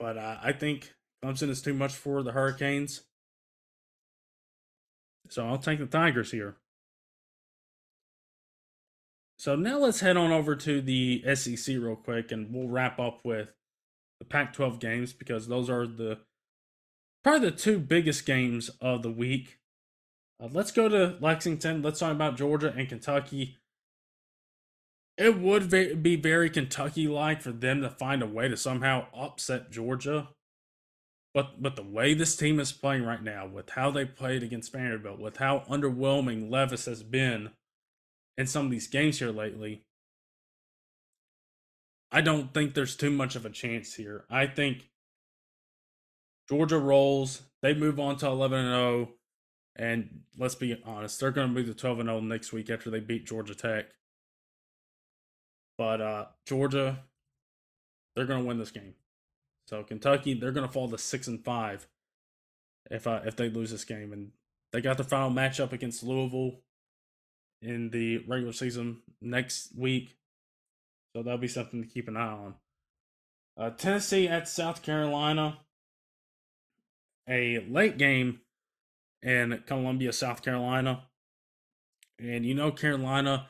But uh, I think Clemson is too much for the Hurricanes. So I'll take the Tigers here. So now let's head on over to the SEC real quick and we'll wrap up with the Pac-12 games because those are the probably the two biggest games of the week. Uh, let's go to Lexington. Let's talk about Georgia and Kentucky. It would be very Kentucky-like for them to find a way to somehow upset Georgia. But but the way this team is playing right now, with how they played against Vanderbilt, with how underwhelming Levis has been in some of these games here lately, I don't think there's too much of a chance here. I think Georgia rolls. They move on to 11 and 0. And let's be honest, they're going to move to 12 and 0 next week after they beat Georgia Tech. But uh, Georgia, they're going to win this game. So Kentucky, they're going to fall to 6 and 5. if I if they lose this game, and they got the final matchup against Louisville in the regular season next week, so that'll be something to keep an eye on. Uh, Tennessee at South Carolina, a late game in Columbia, South Carolina, and you know Carolina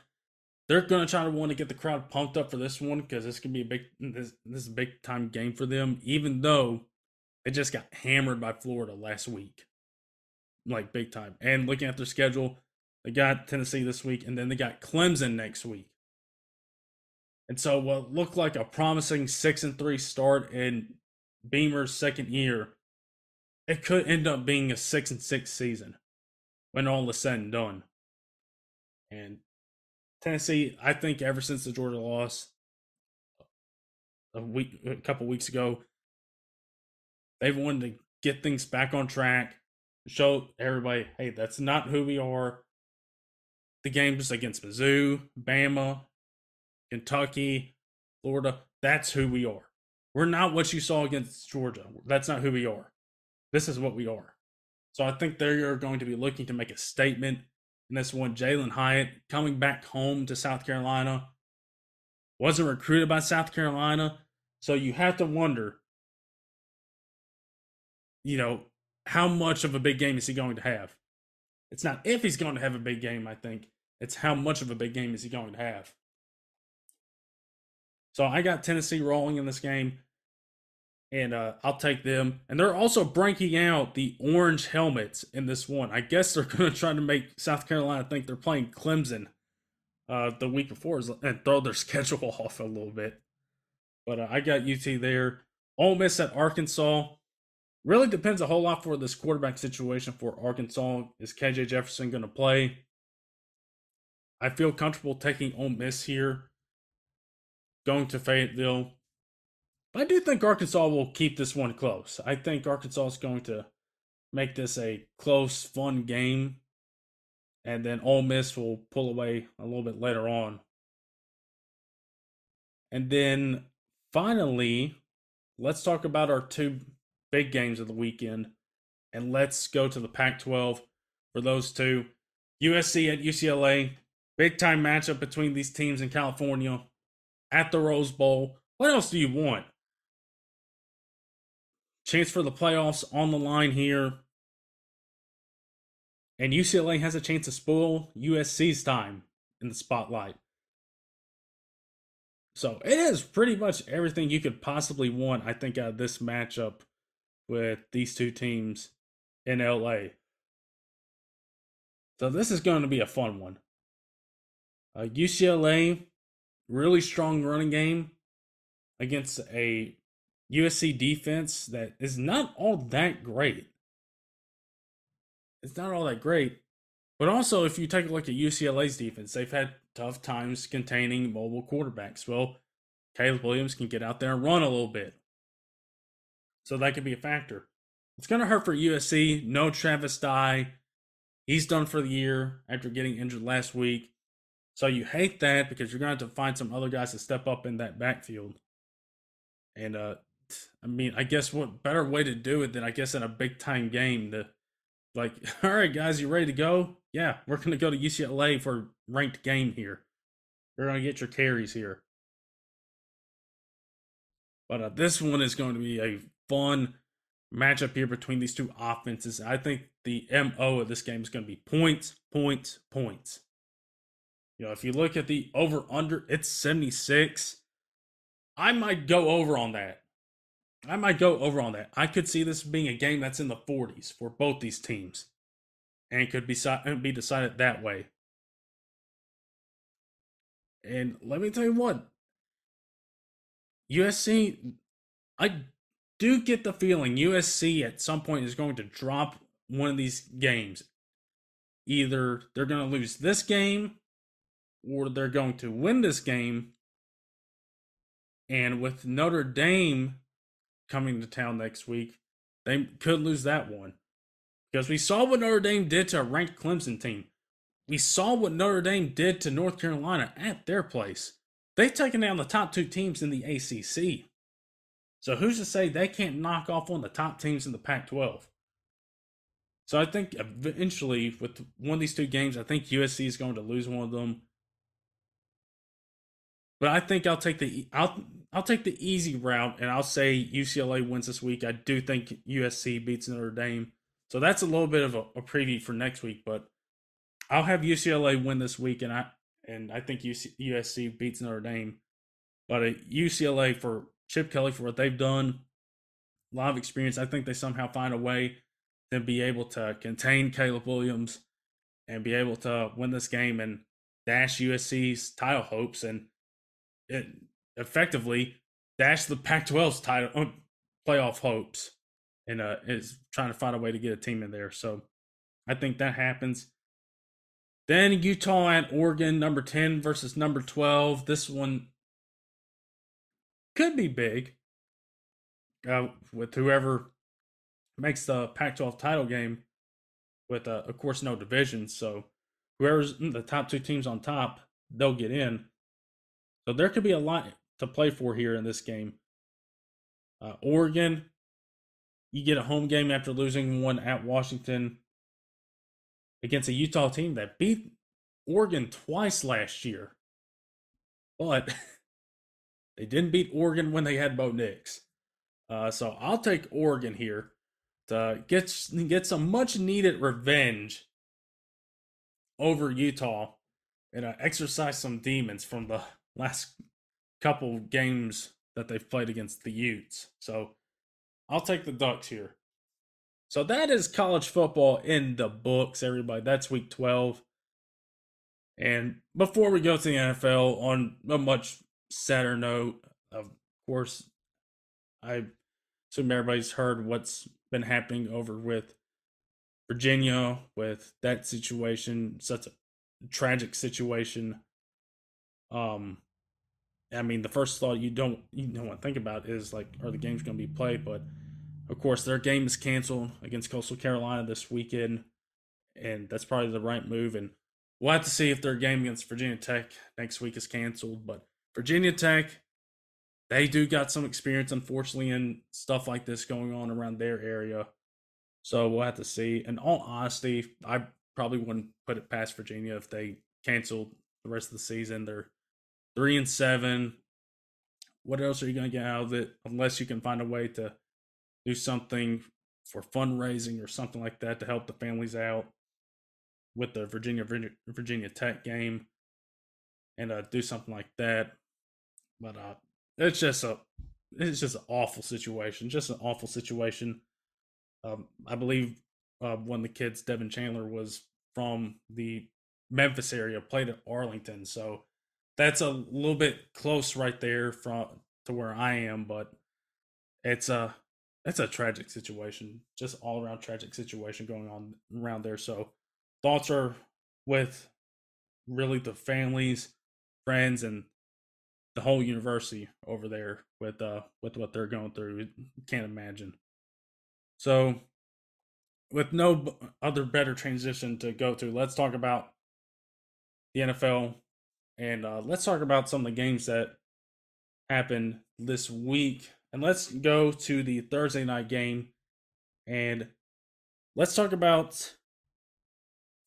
they're going to try to want to get the crowd pumped up for this one because this could be a big this, this is a big time game for them even though they just got hammered by Florida last week. Like big time. And looking at their schedule they got Tennessee this week and then they got Clemson next week. And so what looked like a promising 6 and 3 start in Beamer's second year it could end up being a 6 and 6 season when all is said and done. And Tennessee, I think ever since the Georgia loss a week, a couple weeks ago, they've wanted to get things back on track, show everybody, hey, that's not who we are. The games against Mizzou, Bama, Kentucky, Florida, that's who we are. We're not what you saw against Georgia. That's not who we are. This is what we are. So I think they're going to be looking to make a statement and this one, Jalin Hyatt, coming back home to South Carolina, wasn't recruited by South Carolina. So you have to wonder, you know, how much of a big game is he going to have? It's not if he's going to have a big game, I think. It's how much of a big game is he going to have. So I got Tennessee rolling in this game and uh, I'll take them. And they're also breaking out the orange helmets in this one. I guess they're going to try to make South Carolina think they're playing Clemson uh, the week before and throw their schedule off a little bit. But uh, I got UT there. Ole Miss at Arkansas. Really depends a whole lot for this quarterback situation for Arkansas. Is KJ Jefferson going to play? I feel comfortable taking Ole Miss here. Going to Fayetteville. But I do think Arkansas will keep this one close. I think Arkansas is going to make this a close, fun game. And then Ole Miss will pull away a little bit later on. And then finally, let's talk about our two big games of the weekend. And let's go to the Pac 12 for those two. USC at UCLA. Big time matchup between these teams in California at the Rose Bowl. What else do you want? Chance for the playoffs on the line here. And UCLA has a chance to spoil USC's time in the spotlight. So it is pretty much everything you could possibly want, I think, out of this matchup with these two teams in LA. So this is going to be a fun one. Uh, UCLA, really strong running game against a USC defense that is not all that great. It's not all that great. But also, if you take a look at UCLA's defense, they've had tough times containing mobile quarterbacks. Well, Caleb Williams can get out there and run a little bit. So that could be a factor. It's going to hurt for USC. No Travis Dye. He's done for the year after getting injured last week. So you hate that because you're going to have to find some other guys to step up in that backfield. And uh, I mean, I guess what better way to do it than I guess in a big time game to like, all right, guys, you ready to go? Yeah, we're gonna go to UCLA for ranked game here. You're gonna get your carries here. But uh, this one is going to be a fun matchup here between these two offenses. I think the MO of this game is going to be points, points, points. You know, if you look at the over under, it's 76. I might go over on that. I might go over on that. I could see this being a game that's in the 40s for both these teams, and could be be decided that way. And let me tell you what, USC, I do get the feeling USC at some point is going to drop one of these games. Either they're going to lose this game, or they're going to win this game. And with Notre Dame coming to town next week, they could lose that one. Because we saw what Notre Dame did to a ranked Clemson team. We saw what Notre Dame did to North Carolina at their place. They've taken down the top two teams in the ACC. So who's to say they can't knock off one of the top teams in the Pac 12? So I think eventually, with one of these two games, I think USC is going to lose one of them. But I think I'll take the I'll I'll take the easy route, and I'll say UCLA wins this week. I do think USC beats Notre Dame, so that's a little bit of a, a preview for next week. But I'll have UCLA win this week, and I and I think UC, USC beats Notre Dame. But uh, a UCLA for Chip Kelly for what they've done, a lot of experience. I think they somehow find a way to be able to contain Caleb Williams and be able to win this game and dash USC's title hopes and effectively dash the Pac-12's title uh, playoff hopes and uh, is trying to find a way to get a team in there. So I think that happens. Then Utah at Oregon, number 10 versus number 12. This one could be big uh, with whoever makes the Pac 12 title game with, uh, of course, no division. So whoever's the top two teams on top, they'll get in. So there could be a lot to play for here in this game. Uh, Oregon, you get a home game after losing one at Washington against a Utah team that beat Oregon twice last year. But they didn't beat Oregon when they had Bo Nix. Uh, so I'll take Oregon here to get get some much needed revenge over Utah and uh, exorcise some demons from the last couple games that they've played against the Utes. So I'll take the Ducks here. So that is college football in the books, everybody. That's week 12. And before we go to the NFL, on a much sadder note, of course, I assume everybody's heard what's been happening over with Virginia, with that situation, such a tragic situation. Um, I mean, the first thought you don't you don't want to think about is like, are the games going to be played? But of course, their game is canceled against Coastal Carolina this weekend, and that's probably the right move. And we'll have to see if their game against Virginia Tech next week is canceled. But Virginia Tech, they do got some experience, unfortunately, in stuff like this going on around their area. So we'll have to see. In all honesty, I probably wouldn't put it past Virginia if they canceled the rest of the season. They're three and seven. What else are you going to get out of it unless you can find a way to do something for fundraising or something like that to help the families out with the Virginia Virginia Tech game and uh, do something like that. But uh, it's just a it's just an awful situation, just an awful situation. Um, I believe uh, one of the kids, Devin Chandler, was from the Memphis area, played at Arlington, so that's a little bit close right there from to where I am, but it's a it's a tragic situation, just all around tragic situation going on around there. So thoughts are with really the families, friends, and the whole university over there with uh with what they're going through. Can't imagine. So, with no other better transition to go to, let's talk about the NFL and uh, let's talk about some of the games that happened this week. And let's go to the Thursday night game. And let's talk about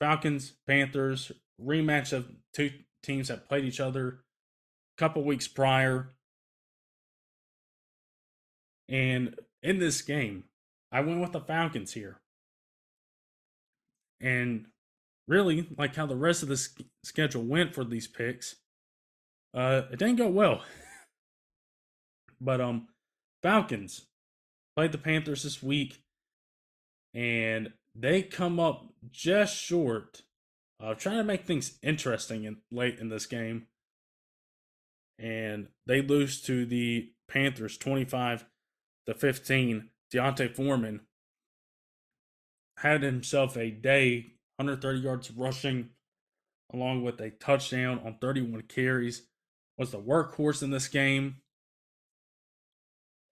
Falcons, Panthers, rematch of two teams that played each other a couple weeks prior. And in this game, I went with the Falcons here. And really, like how the rest of the schedule went for these picks, uh, it didn't go well. but um, Falcons played the Panthers this week, and they come up just short of trying to make things interesting in, late in this game. And they lose to the Panthers 25 to 15. D'Onta Foreman had himself a day 130 yards rushing, along with a touchdown on 31 carries. Was the workhorse in this game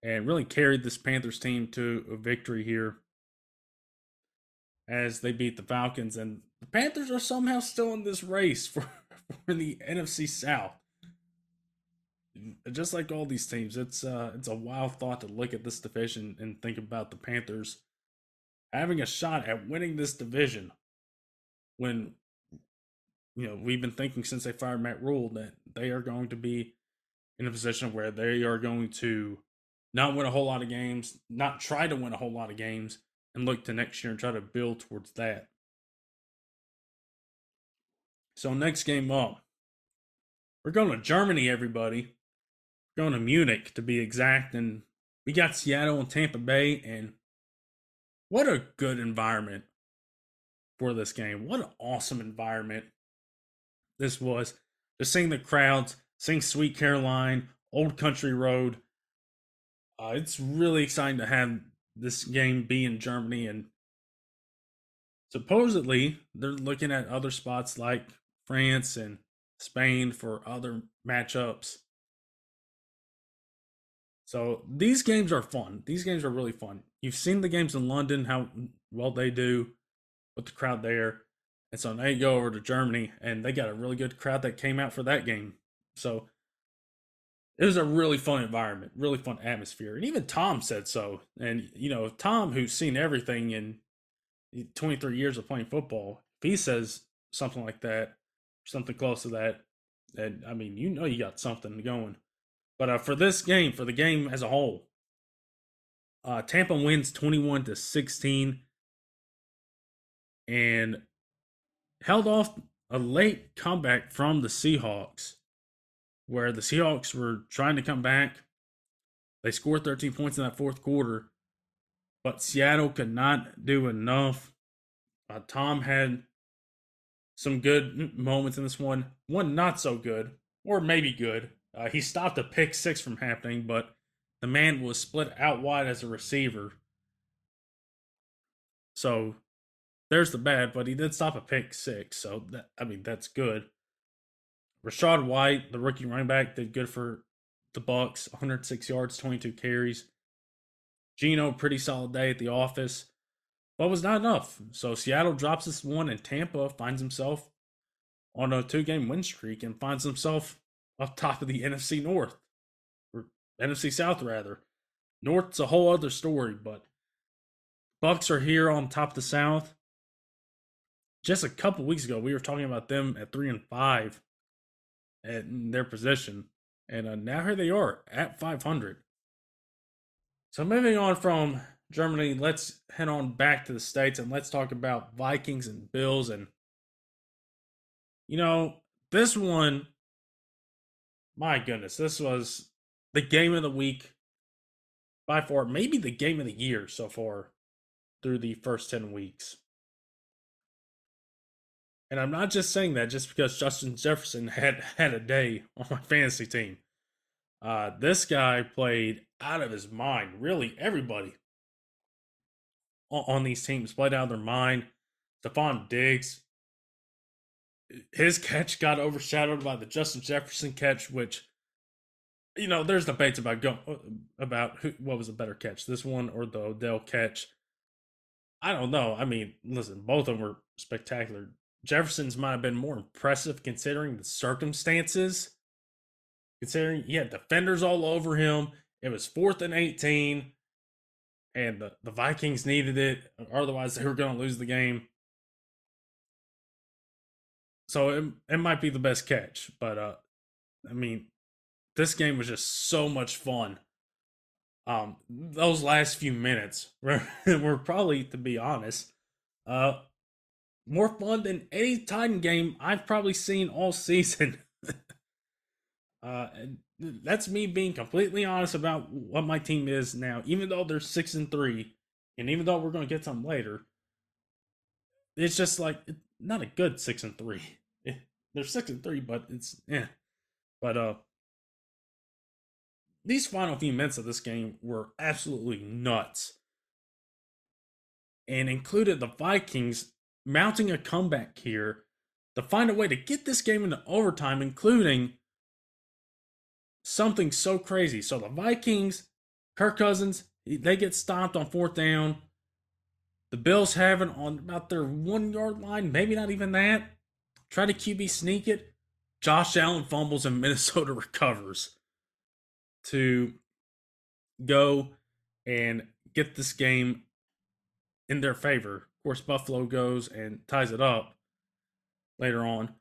and really carried this Panthers team to a victory here as they beat the Falcons. And the Panthers are somehow still in this race for, for the NFC South. Just like all these teams, it's uh, it's a wild thought to look at this division and think about the Panthers having a shot at winning this division when you know we've been thinking since they fired Matt Rhule that they are going to be in a position where they are going to not win a whole lot of games, not try to win a whole lot of games, and look to next year and try to build towards that. So next game up, we're going to Germany, everybody. We're going to Munich to be exact, and we got Seattle and Tampa Bay, and what a good environment for this game. What an awesome environment this was. Just seeing the crowds, seeing Sweet Caroline, Old Country Road. Uh, it's really exciting to have this game be in Germany, and supposedly they're looking at other spots like France and Spain for other matchups. So these games are fun. These games are really fun. You've seen the games in London, how well they do with the crowd there. And so you go over to Germany and they got a really good crowd that came out for that game. So it was a really fun environment, really fun atmosphere. And even Tom said so. And, you know, Tom, who's seen everything in 23 years of playing football, if he says something like that, something close to that, and I mean, you know, you got something going. But uh, for this game, for the game as a whole, uh, Tampa wins 21 to 16 and held off a late comeback from the Seahawks, where the Seahawks were trying to come back. They scored 13 points in that fourth quarter, but Seattle could not do enough. Uh, Tom had some good moments in this one, one not so good, or maybe good. Uh, he stopped a pick six from happening, but the man was split out wide as a receiver. So there's the bad, but he did stop a pick six. So that, I mean that's good. Rachaad White, the rookie running back, did good for the Bucks. 106 yards, 22 carries. Geno, pretty solid day at the office, but was not enough. So Seattle drops this one, and Tampa finds himself on a two-game win streak and finds himself up top of the NFC North or NFC South rather. North's a whole other story, but Bucks are here on top of the South just a couple weeks ago, we were talking about them at three and five at their position, and uh, now here they are at 500. So moving on from Germany, let's head on back to the states and let's talk about Vikings and Bills. And you know, this one, my goodness, this was the game of the week by far, maybe the game of the year so far through the first 10 weeks. And I'm not just saying that just because Justin Jefferson had had a day on my fantasy team. Uh, this guy played out of his mind. Really, everybody on, on these teams played out of their mind. Stefon Diggs, his catch got overshadowed by the Justin Jefferson catch, which you know, there's debates about go about who, what was a better catch, this one or the Odell catch. I don't know. I mean, listen, both of them were spectacular. Jefferson's might have been more impressive considering the circumstances. Considering he had defenders all over him. It was fourth and 18, and the, the Vikings needed it. Otherwise, they were going to lose the game. So it, it might be the best catch. But, uh, I mean, this game was just so much fun. Um, those last few minutes were, were probably, to be honest, uh, more fun than any Titan game I've probably seen all season. uh, that's me being completely honest about what my team is now. Even though they're six and three, and even though we're going to get some later, it's just like not a good six and three. They're six and three, but it's yeah. But uh, these final few minutes of this game were absolutely nuts, and included the Vikings mounting a comeback here to find a way to get this game into overtime, including something so crazy. So the Vikings, Kirk Cousins, they get stopped on fourth down. The Bills have it on about their one yard line, maybe not even that. Try to QB sneak it. Josh Allen fumbles and Minnesota recovers to go and get this game in their favor. Course, Buffalo goes and ties it up later on.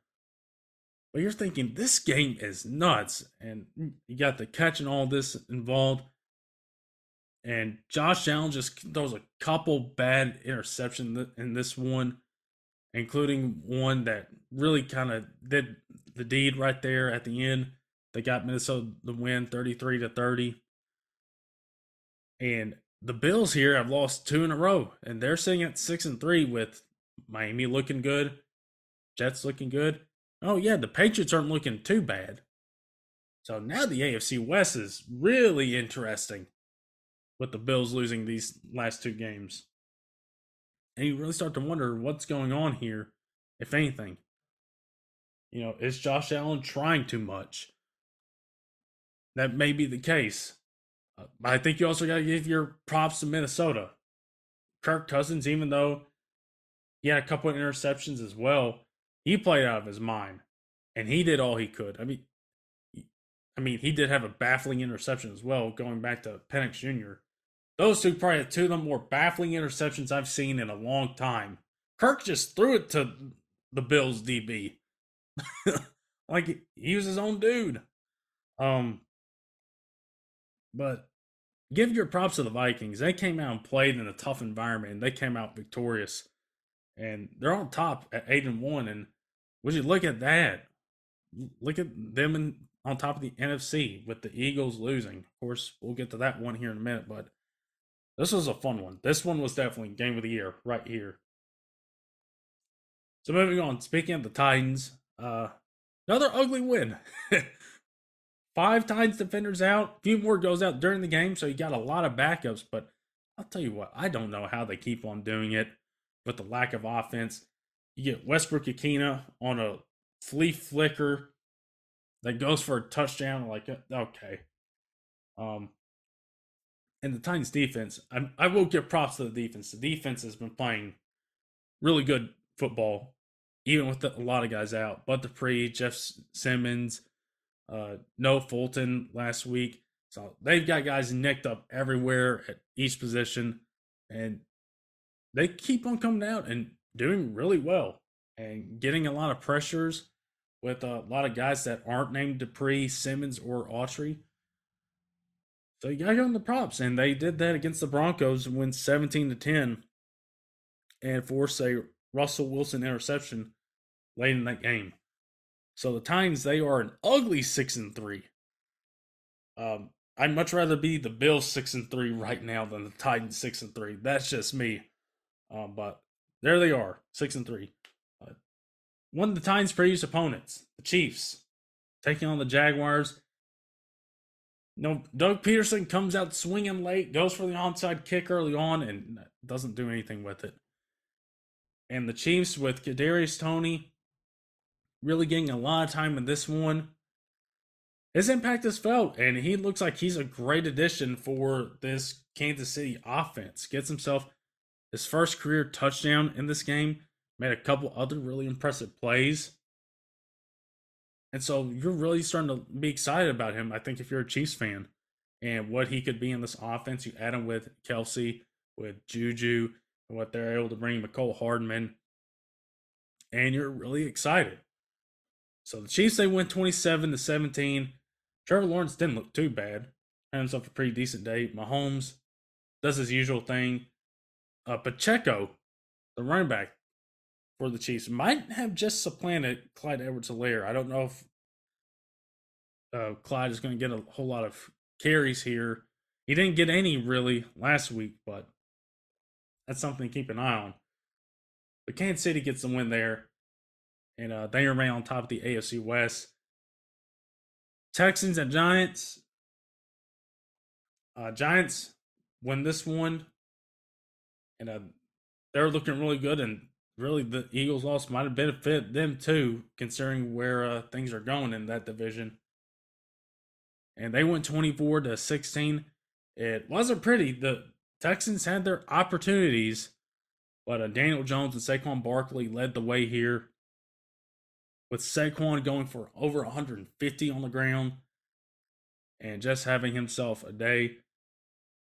But you're thinking this game is nuts, and you got the catch and all this involved. And Josh Allen just throws a couple bad interceptions in this one, including one that really kind of did the deed right there at the end. They got Minnesota the win 33 to 30. And the Bills here have lost two in a row, and they're sitting at six and three with Miami looking good, Jets looking good. Oh yeah, the Patriots aren't looking too bad. So now the AFC West is really interesting with the Bills losing these last two games. And you really start to wonder what's going on here, if anything. You know, is Josh Allen trying too much? That may be the case. But I think you also got to give your props to Minnesota. Kirk Cousins, even though he had a couple of interceptions as well, he played out of his mind, and he did all he could. I mean, I mean, he did have a baffling interception as well, going back to Penix Jr. Those two probably two of the more baffling interceptions I've seen in a long time. Kirk just threw it to the Bills DB. like he was his own dude. Um but give your props to the Vikings. They came out and played in a tough environment and they came out victorious. And they're on top at eight and one. And would you look at that? Look at them in, on top of the NFC with the Eagles losing. Of course, we'll get to that one here in a minute, but this was a fun one. This one was definitely game of the year right here. So moving on, speaking of the Titans, uh, another ugly win. Five Titans defenders out. A few more goes out during the game, so you got a lot of backups. But I'll tell you what, I don't know how they keep on doing it with the lack of offense. You get Westbrook-Ikhine on a flea flicker that goes for a touchdown. Like, okay. Um, and the Titans defense, I, I will give props to the defense. The defense has been playing really good football, even with the, a lot of guys out. Bud Dupree, Jeff Simmons, uh, no Fulton last week. So they've got guys nicked up everywhere at each position, and they keep on coming out and doing really well and getting a lot of pressures with a lot of guys that aren't named Dupree, Simmons, or Autry. So you gotta give the props, and they did that against the Broncos and win 17 to 10, and force a Russell Wilson interception late in that game. So the Titans they are an ugly six and three. Um, I'd much rather be the Bills six and three right now than the Titans six and three. That's just me. Um, but there they are, six and three. Uh, one of the Titans' previous opponents, the Chiefs, taking on the Jaguars. no, Doug Pederson comes out swinging late, goes for the onside kick early on, and doesn't do anything with it. And the Chiefs with Kadarius Toney really getting a lot of time in this one. His impact is felt, and he looks like he's a great addition for this Kansas City offense. Gets himself his first career touchdown in this game, made a couple other really impressive plays. And so you're really starting to be excited about him, I think, if you're a Chiefs fan and what he could be in this offense. You add him with Kelce, with Juju, and what they're able to bring Mecole Hardman, and you're really excited. So the Chiefs they win 27 to 17. Trevor Lawrence didn't look too bad. Had himself a pretty decent day. Mahomes does his usual thing. Uh, Pacheco, the running back for the Chiefs, might have just supplanted Clyde Edwards-Helaire. I don't know if uh, Clyde is going to get a whole lot of carries here. He didn't get any really last week, but that's something to keep an eye on. But Kansas City gets the win there and uh, they remain on top of the AFC West. Texans and Giants. Uh, Giants win this one, and uh, they're looking really good. And really, the Eagles' loss might have benefited them too, considering where uh, things are going in that division. And they went 24 to 16. It wasn't pretty. The Texans had their opportunities, but uh, Daniel Jones and Saquon Barkley led the way here with Saquon going for over 150 on the ground and just having himself a day.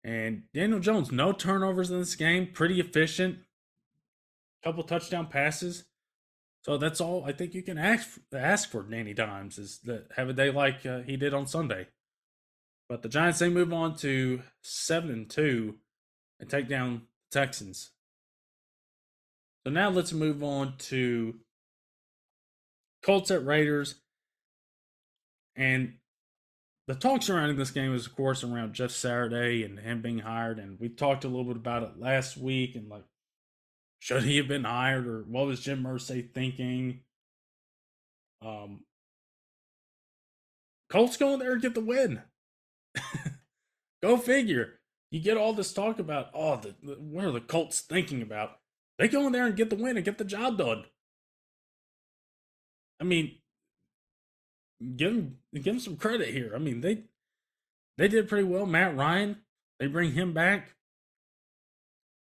And Daniel Jones, no turnovers in this game, pretty efficient. Couple touchdown passes. So that's all I think you can ask ask for Danny Dimes is that have a day like uh, he did on Sunday. But the Giants they move on to seven and two and take down Texans. So now let's move on to Colts at Raiders. And the talk surrounding this game is, of course, around Jeff Saturday and him being hired. And we talked a little bit about it last week and like, should he have been hired or what was Jim Irsay thinking? Um, Colts go in there and get the win. go figure. You get all this talk about, oh, the, the, what are the Colts thinking about? They go in there and get the win and get the job done. I mean, give them give them some credit here. I mean, they they did pretty well. Matt Ryan, they bring him back.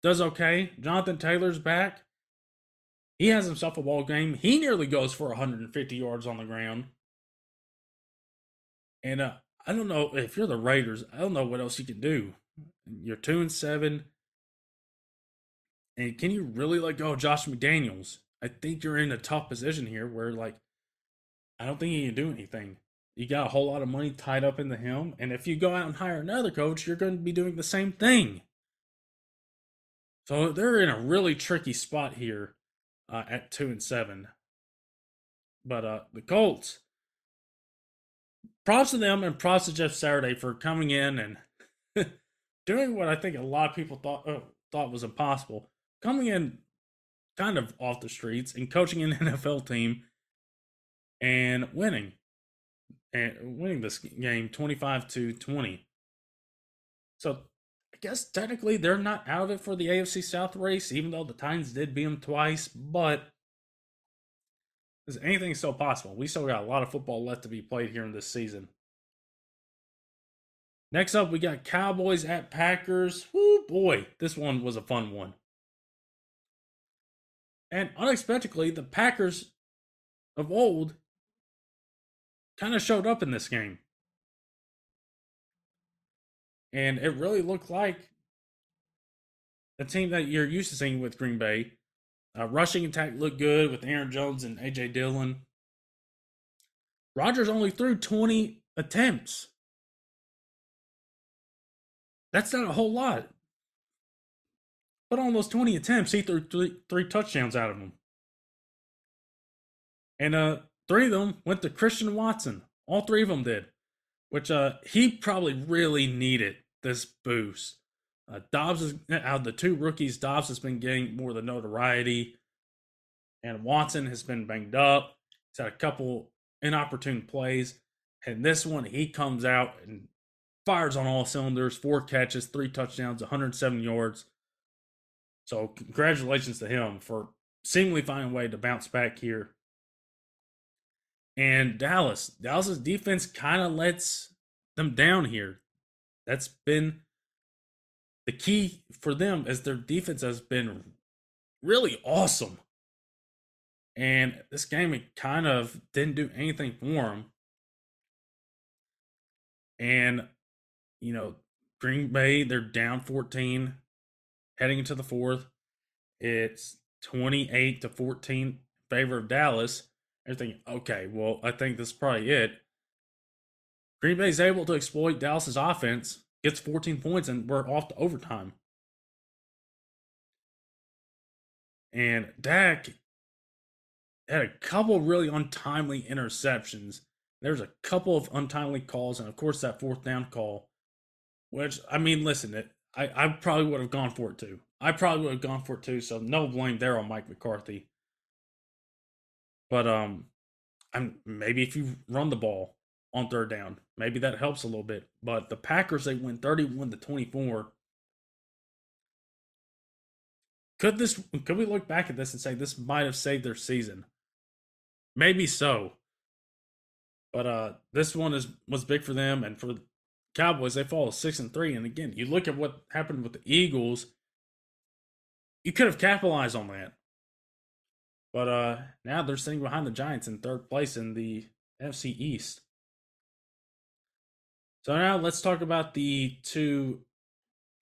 Does okay. Jonathan Taylor's back. He has himself a ball game. He nearly goes for 150 yards on the ground. And uh, I don't know if you're the Raiders. I don't know what else you can do. You're two and seven. And can you really let go of Josh McDaniels? I think you're in a tough position here where like I don't think you can do anything. You got a whole lot of money tied up into him, and if you go out and hire another coach, you're going to be doing the same thing. So they're in a really tricky spot here uh, at two and seven. But uh, the Colts, props to them and props to Jeff Saturday for coming in and doing what I think a lot of people thought uh, thought was impossible. Coming in kind of off the streets and coaching an NFL team and winning and winning this game 25 to 20. So I guess technically they're not out of it for the AFC South race, even though the Titans did beat them twice, but is anything still possible? We still got a lot of football left to be played here in this season. Next up, we got Cowboys at Packers. Whoo, boy, this one was a fun one. And unexpectedly, the Packers of old kind of showed up in this game. And it really looked like the team that you're used to seeing with Green Bay. Uh, rushing attack looked good with Aaron Jones and AJ Dillon. Rodgers only threw 20 attempts. That's not a whole lot. But on those 20 attempts, he threw three, three touchdowns out of them. And uh, three of them went to Christian Watson. All three of them did, which uh, he probably really needed this boost. Uh, Doubs is out of the two rookies. Doubs has been getting more of the notoriety, and Watson has been banged up. He's had a couple inopportune plays, and this one he comes out and fires on all cylinders. Four catches, three touchdowns, 107 yards. So congratulations to him for seemingly finding a way to bounce back here. And Dallas, Dallas's defense kind of lets them down here. That's been the key for them as their defense has been really awesome. And this game, it kind of didn't do anything for them. And, you know, Green Bay, they're down 14 heading into the fourth. It's 28 to 14 in favor of Dallas. They're thinking, okay, well, I think this is probably it. Green Bay is able to exploit Dallas's offense, gets 14 points, and we're off to overtime. And Dak had a couple really untimely interceptions. There's a couple of untimely calls, and of course that fourth down call, which I mean, listen, it, I I probably would have gone for it too. I probably would have gone for it too. So no blame there on Mike McCarthy. But um, I'm maybe if you run the ball on third down, maybe that helps a little bit. But the Packers they win 31 to 24. Could this could we look back at this and say this might have saved their season? Maybe so. But uh this one is was big for them and for Cowboys they fall six and three. And again, you look at what happened with the Eagles. You could have capitalized on that. But uh now they're sitting behind the Giants in third place in the NFC East. So now let's talk about the two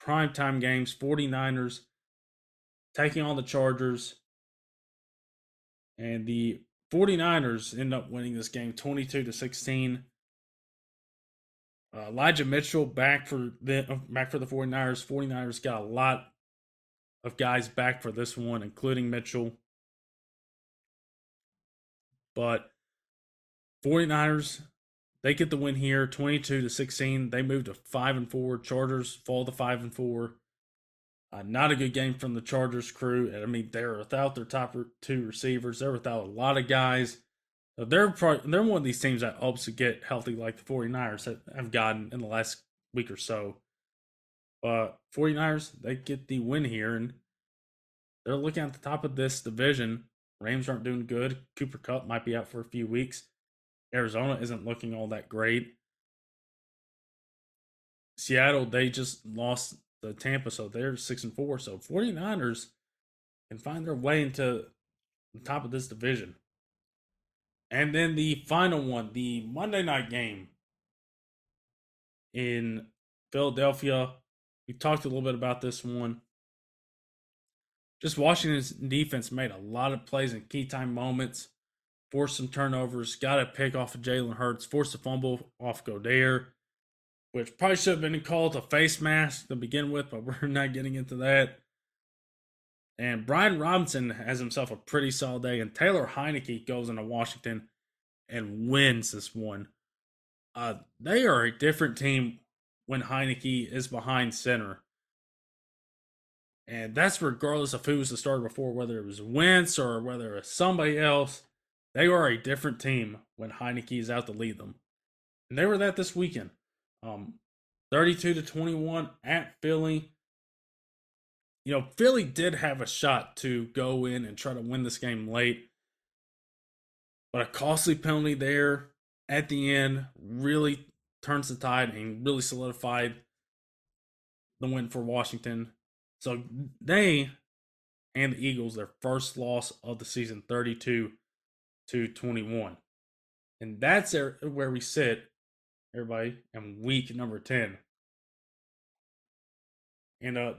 primetime games 49ers taking on the Chargers. And the 49ers end up winning this game 22 to 16. Uh, Elijah Mitchell back for the uh, back for the 49ers. 49ers got a lot of guys back for this one, including Mitchell. But 49ers, they get the win here, 22 to 16. They move to 5 and 4. Chargers fall to 5 and 4. Uh, not a good game from the Chargers crew. I mean, they're without their top two receivers. They're without a lot of guys. They're probably, they're one of these teams that hopes to get healthy like the 49ers have, have gotten in the last week or so. But 49ers, they get the win here, and they're looking at the top of this division. Rams aren't doing good. Cooper Kupp might be out for a few weeks. Arizona isn't looking all that great. Seattle, they just lost the Tampa, so they're six and four. So 49ers can find their way into the top of this division. And then the final one, the Monday night game in Philadelphia. We talked a little bit about this one. Just Washington's defense made a lot of plays in key time moments, forced some turnovers, got a pick off of Jalen Hurts, forced a fumble off Goedert which probably should have been called a face mask to begin with, but we're not getting into that. And Brian Robinson has himself a pretty solid day, and Taylor Heinicke goes into Washington and wins this one. Uh, they are a different team when Heinicke is behind center. And that's regardless of who was the starter before, whether it was Wentz or whether it's somebody else. They are a different team when Heinicke is out to lead them. And they were that this weekend. Um, 32 to 21 at Philly. You know, Philly did have a shot to go in and try to win this game late. But a costly penalty there at the end really turns the tide and really solidified the win for Washington. So they and the Eagles, their first loss of the season, 32 to 21. And that's where we sit everybody, and week number 10. And uh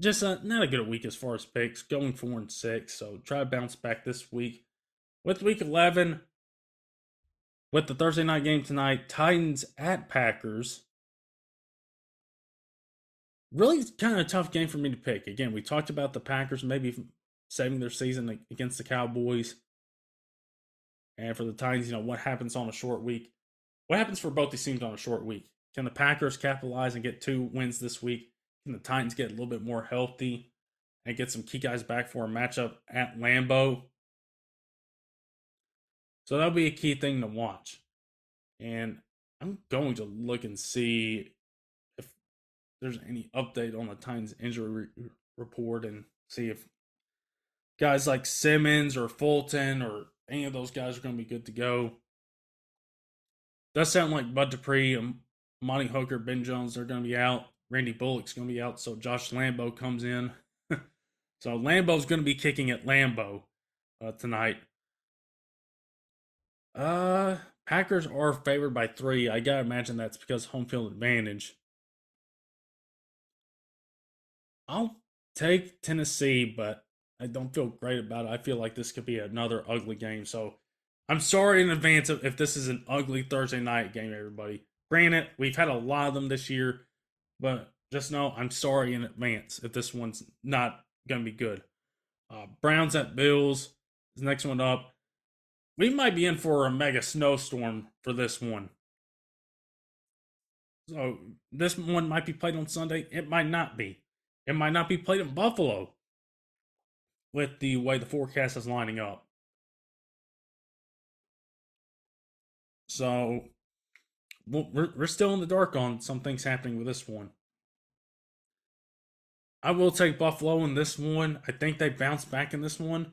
just uh, not a good week as far as picks, going four and six. So try to bounce back this week. With week 11, with the Thursday night game tonight, Titans at Packers. Really kind of a tough game for me to pick. Again, we talked about the Packers maybe saving their season against the Cowboys. And for the Titans, you know, what happens on a short week? What happens for both these teams on a short week? Can the Packers capitalize and get two wins this week? Can the Titans get a little bit more healthy and get some key guys back for a matchup at Lambeau? So that'll be a key thing to watch. And I'm going to look and see if there's any update on the Titans injury re- report and see if guys like Simmons or Fulton or any of those guys are going to be good to go does sound like Bud Dupree, um, Monty Hooker, Ben Jones, they're going to be out. Randy Bullock's going to be out, so Josh Lambo comes in. so Lambo's going to be kicking at Lambeau uh, tonight. Uh, Packers are favored by three. I gotta imagine that's because home field advantage. I'll take Tennessee, but I don't feel great about it. I feel like this could be another ugly game. So I'm sorry in advance if this is an ugly Thursday night game, everybody. Granted, we've had a lot of them this year, but just know I'm sorry in advance if this one's not going to be good. Uh, Browns at Bills is next one up. We might be in for a mega snowstorm for this one. So this one might be played on Sunday. It might not be. It might not be played in Buffalo with the way the forecast is lining up. So we're, we're still in the dark on some things happening with this one. I will take Buffalo in this one. I think they bounce back in this one.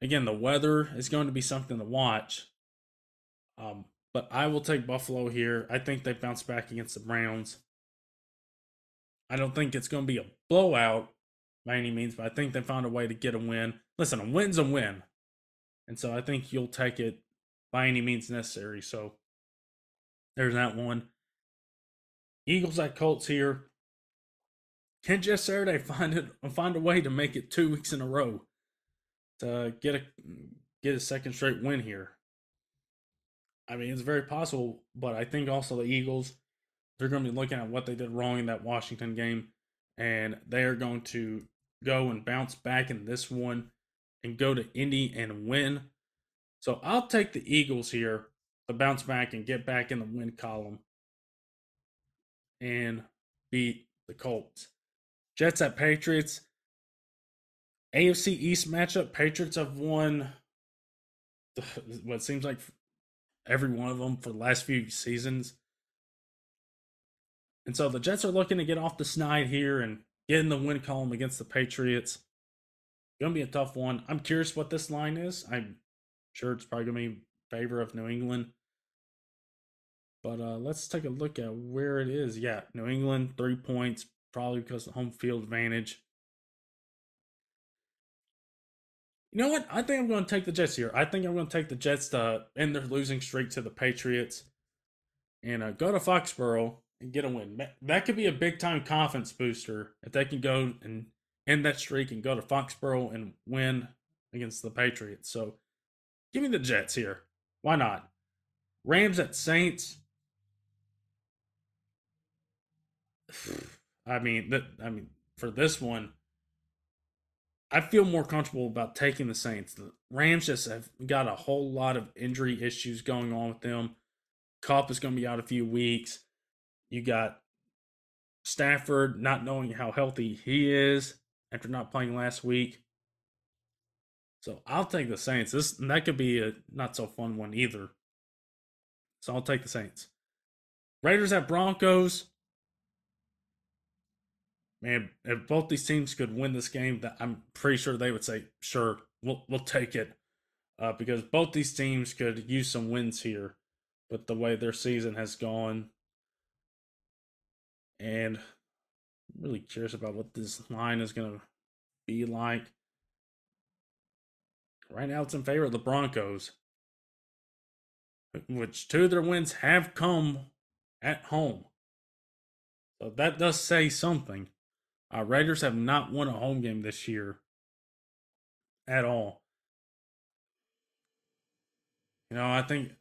Again, the weather is going to be something to watch. Um, but I will take Buffalo here. I think they bounce back against the Browns. I don't think it's going to be a blowout by any means, but I think they found a way to get a win. Listen, a win's a win. And so I think you'll take it by any means necessary. So there's that one. Eagles at Colts here. can Jeff Saturday find it find a way to make it two weeks in a row to get a get a second straight win here? I mean, it's very possible, but I think also the Eagles they're going to be looking at what they did wrong in that Washington game, and they are going to go and bounce back in this one and go to Indy and win. So I'll take the Eagles here to bounce back and get back in the win column and beat the Colts. Jets at Patriots. AFC East matchup. Patriots have won what seems like every one of them for the last few seasons. And so the Jets are looking to get off the snide here and get in the win column against the Patriots. Gonna be a tough one. I'm curious what this line is. I'm sure it's probably gonna be favor of New England. But uh, let's take a look at where it is. Yeah, New England, three points, probably because of home field advantage. You know what? I think I'm going to take the Jets here. I think I'm going to take the Jets to end their losing streak to the Patriots and uh, go to Foxborough and get a win. That could be a big time confidence booster if they can go and end that streak and go to Foxborough and win against the Patriots. So give me the Jets here. Why not? Rams at Saints. I mean, I mean, for this one, I feel more comfortable about taking the Saints. The Rams just have got a whole lot of injury issues going on with them. Kupp is going to be out a few weeks. You got Stafford not knowing how healthy he is after not playing last week. So I'll take the Saints. This that could be a not so fun one either. So I'll take the Saints. Raiders at Broncos man, if both these teams could win this game, that I'm pretty sure they would say, "Sure, we'll we'll take it," uh, because both these teams could use some wins here, But the way their season has gone. And I'm really curious about what this line is going to be like. Right now, it's in favor of the Broncos, which two of their wins have come at home. So that does say something. Uh, Raiders have not won a home game this year at all. You know, I think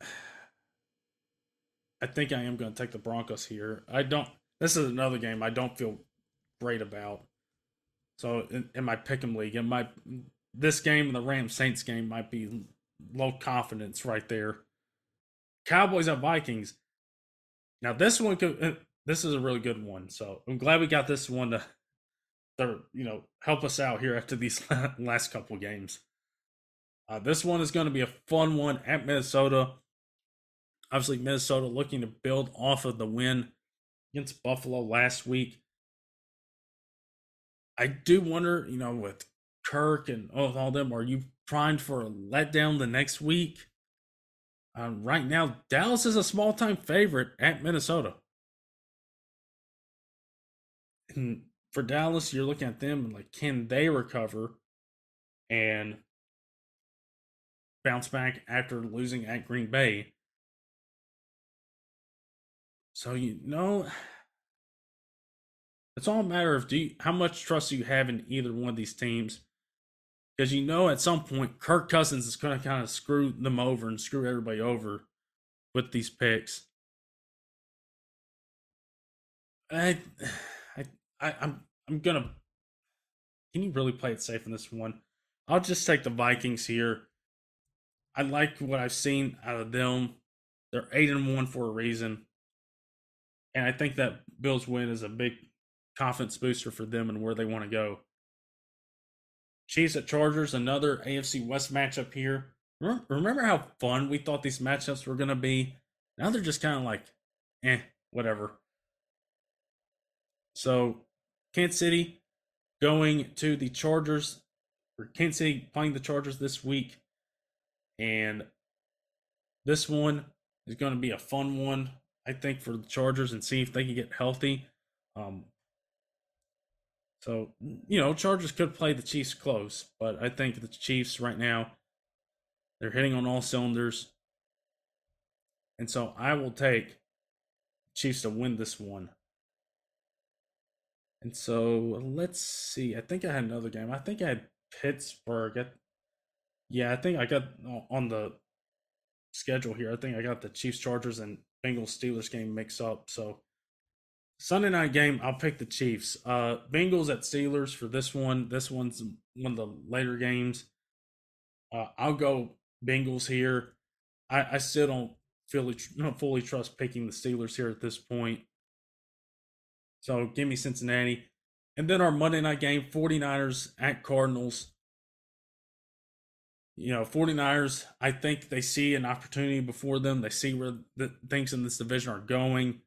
I think I am going to take the Broncos here. I don't. This is another game I don't feel great about. So in, in my pick'em league, in my this game and the Rams Saints game might be low confidence right there. Cowboys at Vikings. Now this one could. Uh, this is a really good one. So I'm glad we got this one to to you know help us out here after these last couple games. Uh, this one is going to be a fun one at Minnesota. Obviously, Minnesota looking to build off of the win against Buffalo last week. I do wonder, you know, with Kirk and all them, are you primed for a letdown the next week? Um, right now, Dallas is a small time favorite at Minnesota. And for Dallas, you're looking at them like, can they recover and bounce back after losing at Green Bay? So you know, it's all a matter of do you, how much trust you have in either one of these teams, because you know at some point Kirk Cousins is going to kind of screw them over and screw everybody over with these picks. I I, I'm I'm gonna. Can you really play it safe in this one? I'll just take the Vikings here. I like what I've seen out of them. They're eight and one for a reason, and I think that Bills win is a big confidence booster for them and where they want to go. Chiefs at Chargers, another AFC West matchup here. Remember how fun we thought these matchups were going to be? Now they're just kind of like, eh, whatever. So Kansas City going to the Chargers, or Kansas City playing the Chargers this week. And this one is going to be a fun one, I think, for the Chargers and see if they can get healthy. Um, so, you know, Chargers could play the Chiefs close, but I think the Chiefs right now, they're hitting on all cylinders. And so I will take Chiefs to win this one. And so let's see. I think I had another game. I think I had Pittsburgh. yeah, I think I got on the schedule here. I think I got the Chiefs, Chargers, and Bengals Steelers game mixed up. So Sunday night game, I'll pick the Chiefs. Uh, Bengals at Steelers for this one. This one's one of the later games. Uh, I'll go Bengals here. I, I still don't fully don't fully trust picking the Steelers here at this point. So give me Cincinnati. And then our Monday night game, 49ers at Cardinals. You know, 49ers, I think they see an opportunity before them. They see where the things in this division are going.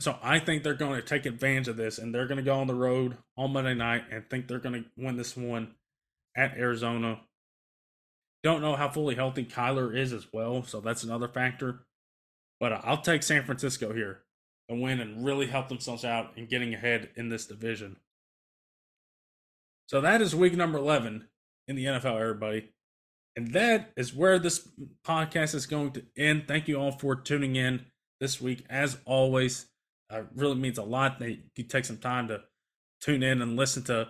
So I think they're going to take advantage of this and they're going to go on the road on Monday night and think they're going to win this one at Arizona. Don't know how fully healthy Kyler is as well, so that's another factor. But I'll take San Francisco here and win and really help themselves out in getting ahead in this division. So that is week number 11 in the NFL, everybody. And that is where this podcast is going to end. Thank you all for tuning in this week. As always, it really means a lot that you take some time to tune in and listen to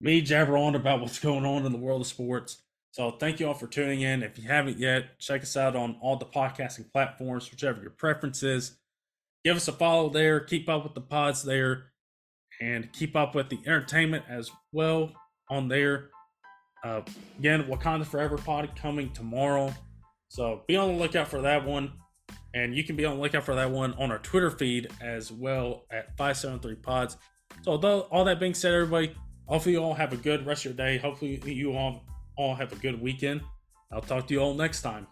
me jabber on about what's going on in the world of sports. So thank you all for tuning in. If you haven't yet, check us out on all the podcasting platforms, whichever your preference is give us a follow there. Keep up with the pods there, and keep up with the entertainment as well on there. Uh, again, Wakanda Forever pod coming tomorrow, so be on the lookout for that one. And you can be on the lookout for that one on our Twitter feed as well at 573 Pods. So, though, all that being said, everybody, hopefully you all have a good rest of your day. Hopefully you all all have a good weekend. I'll talk to you all next time.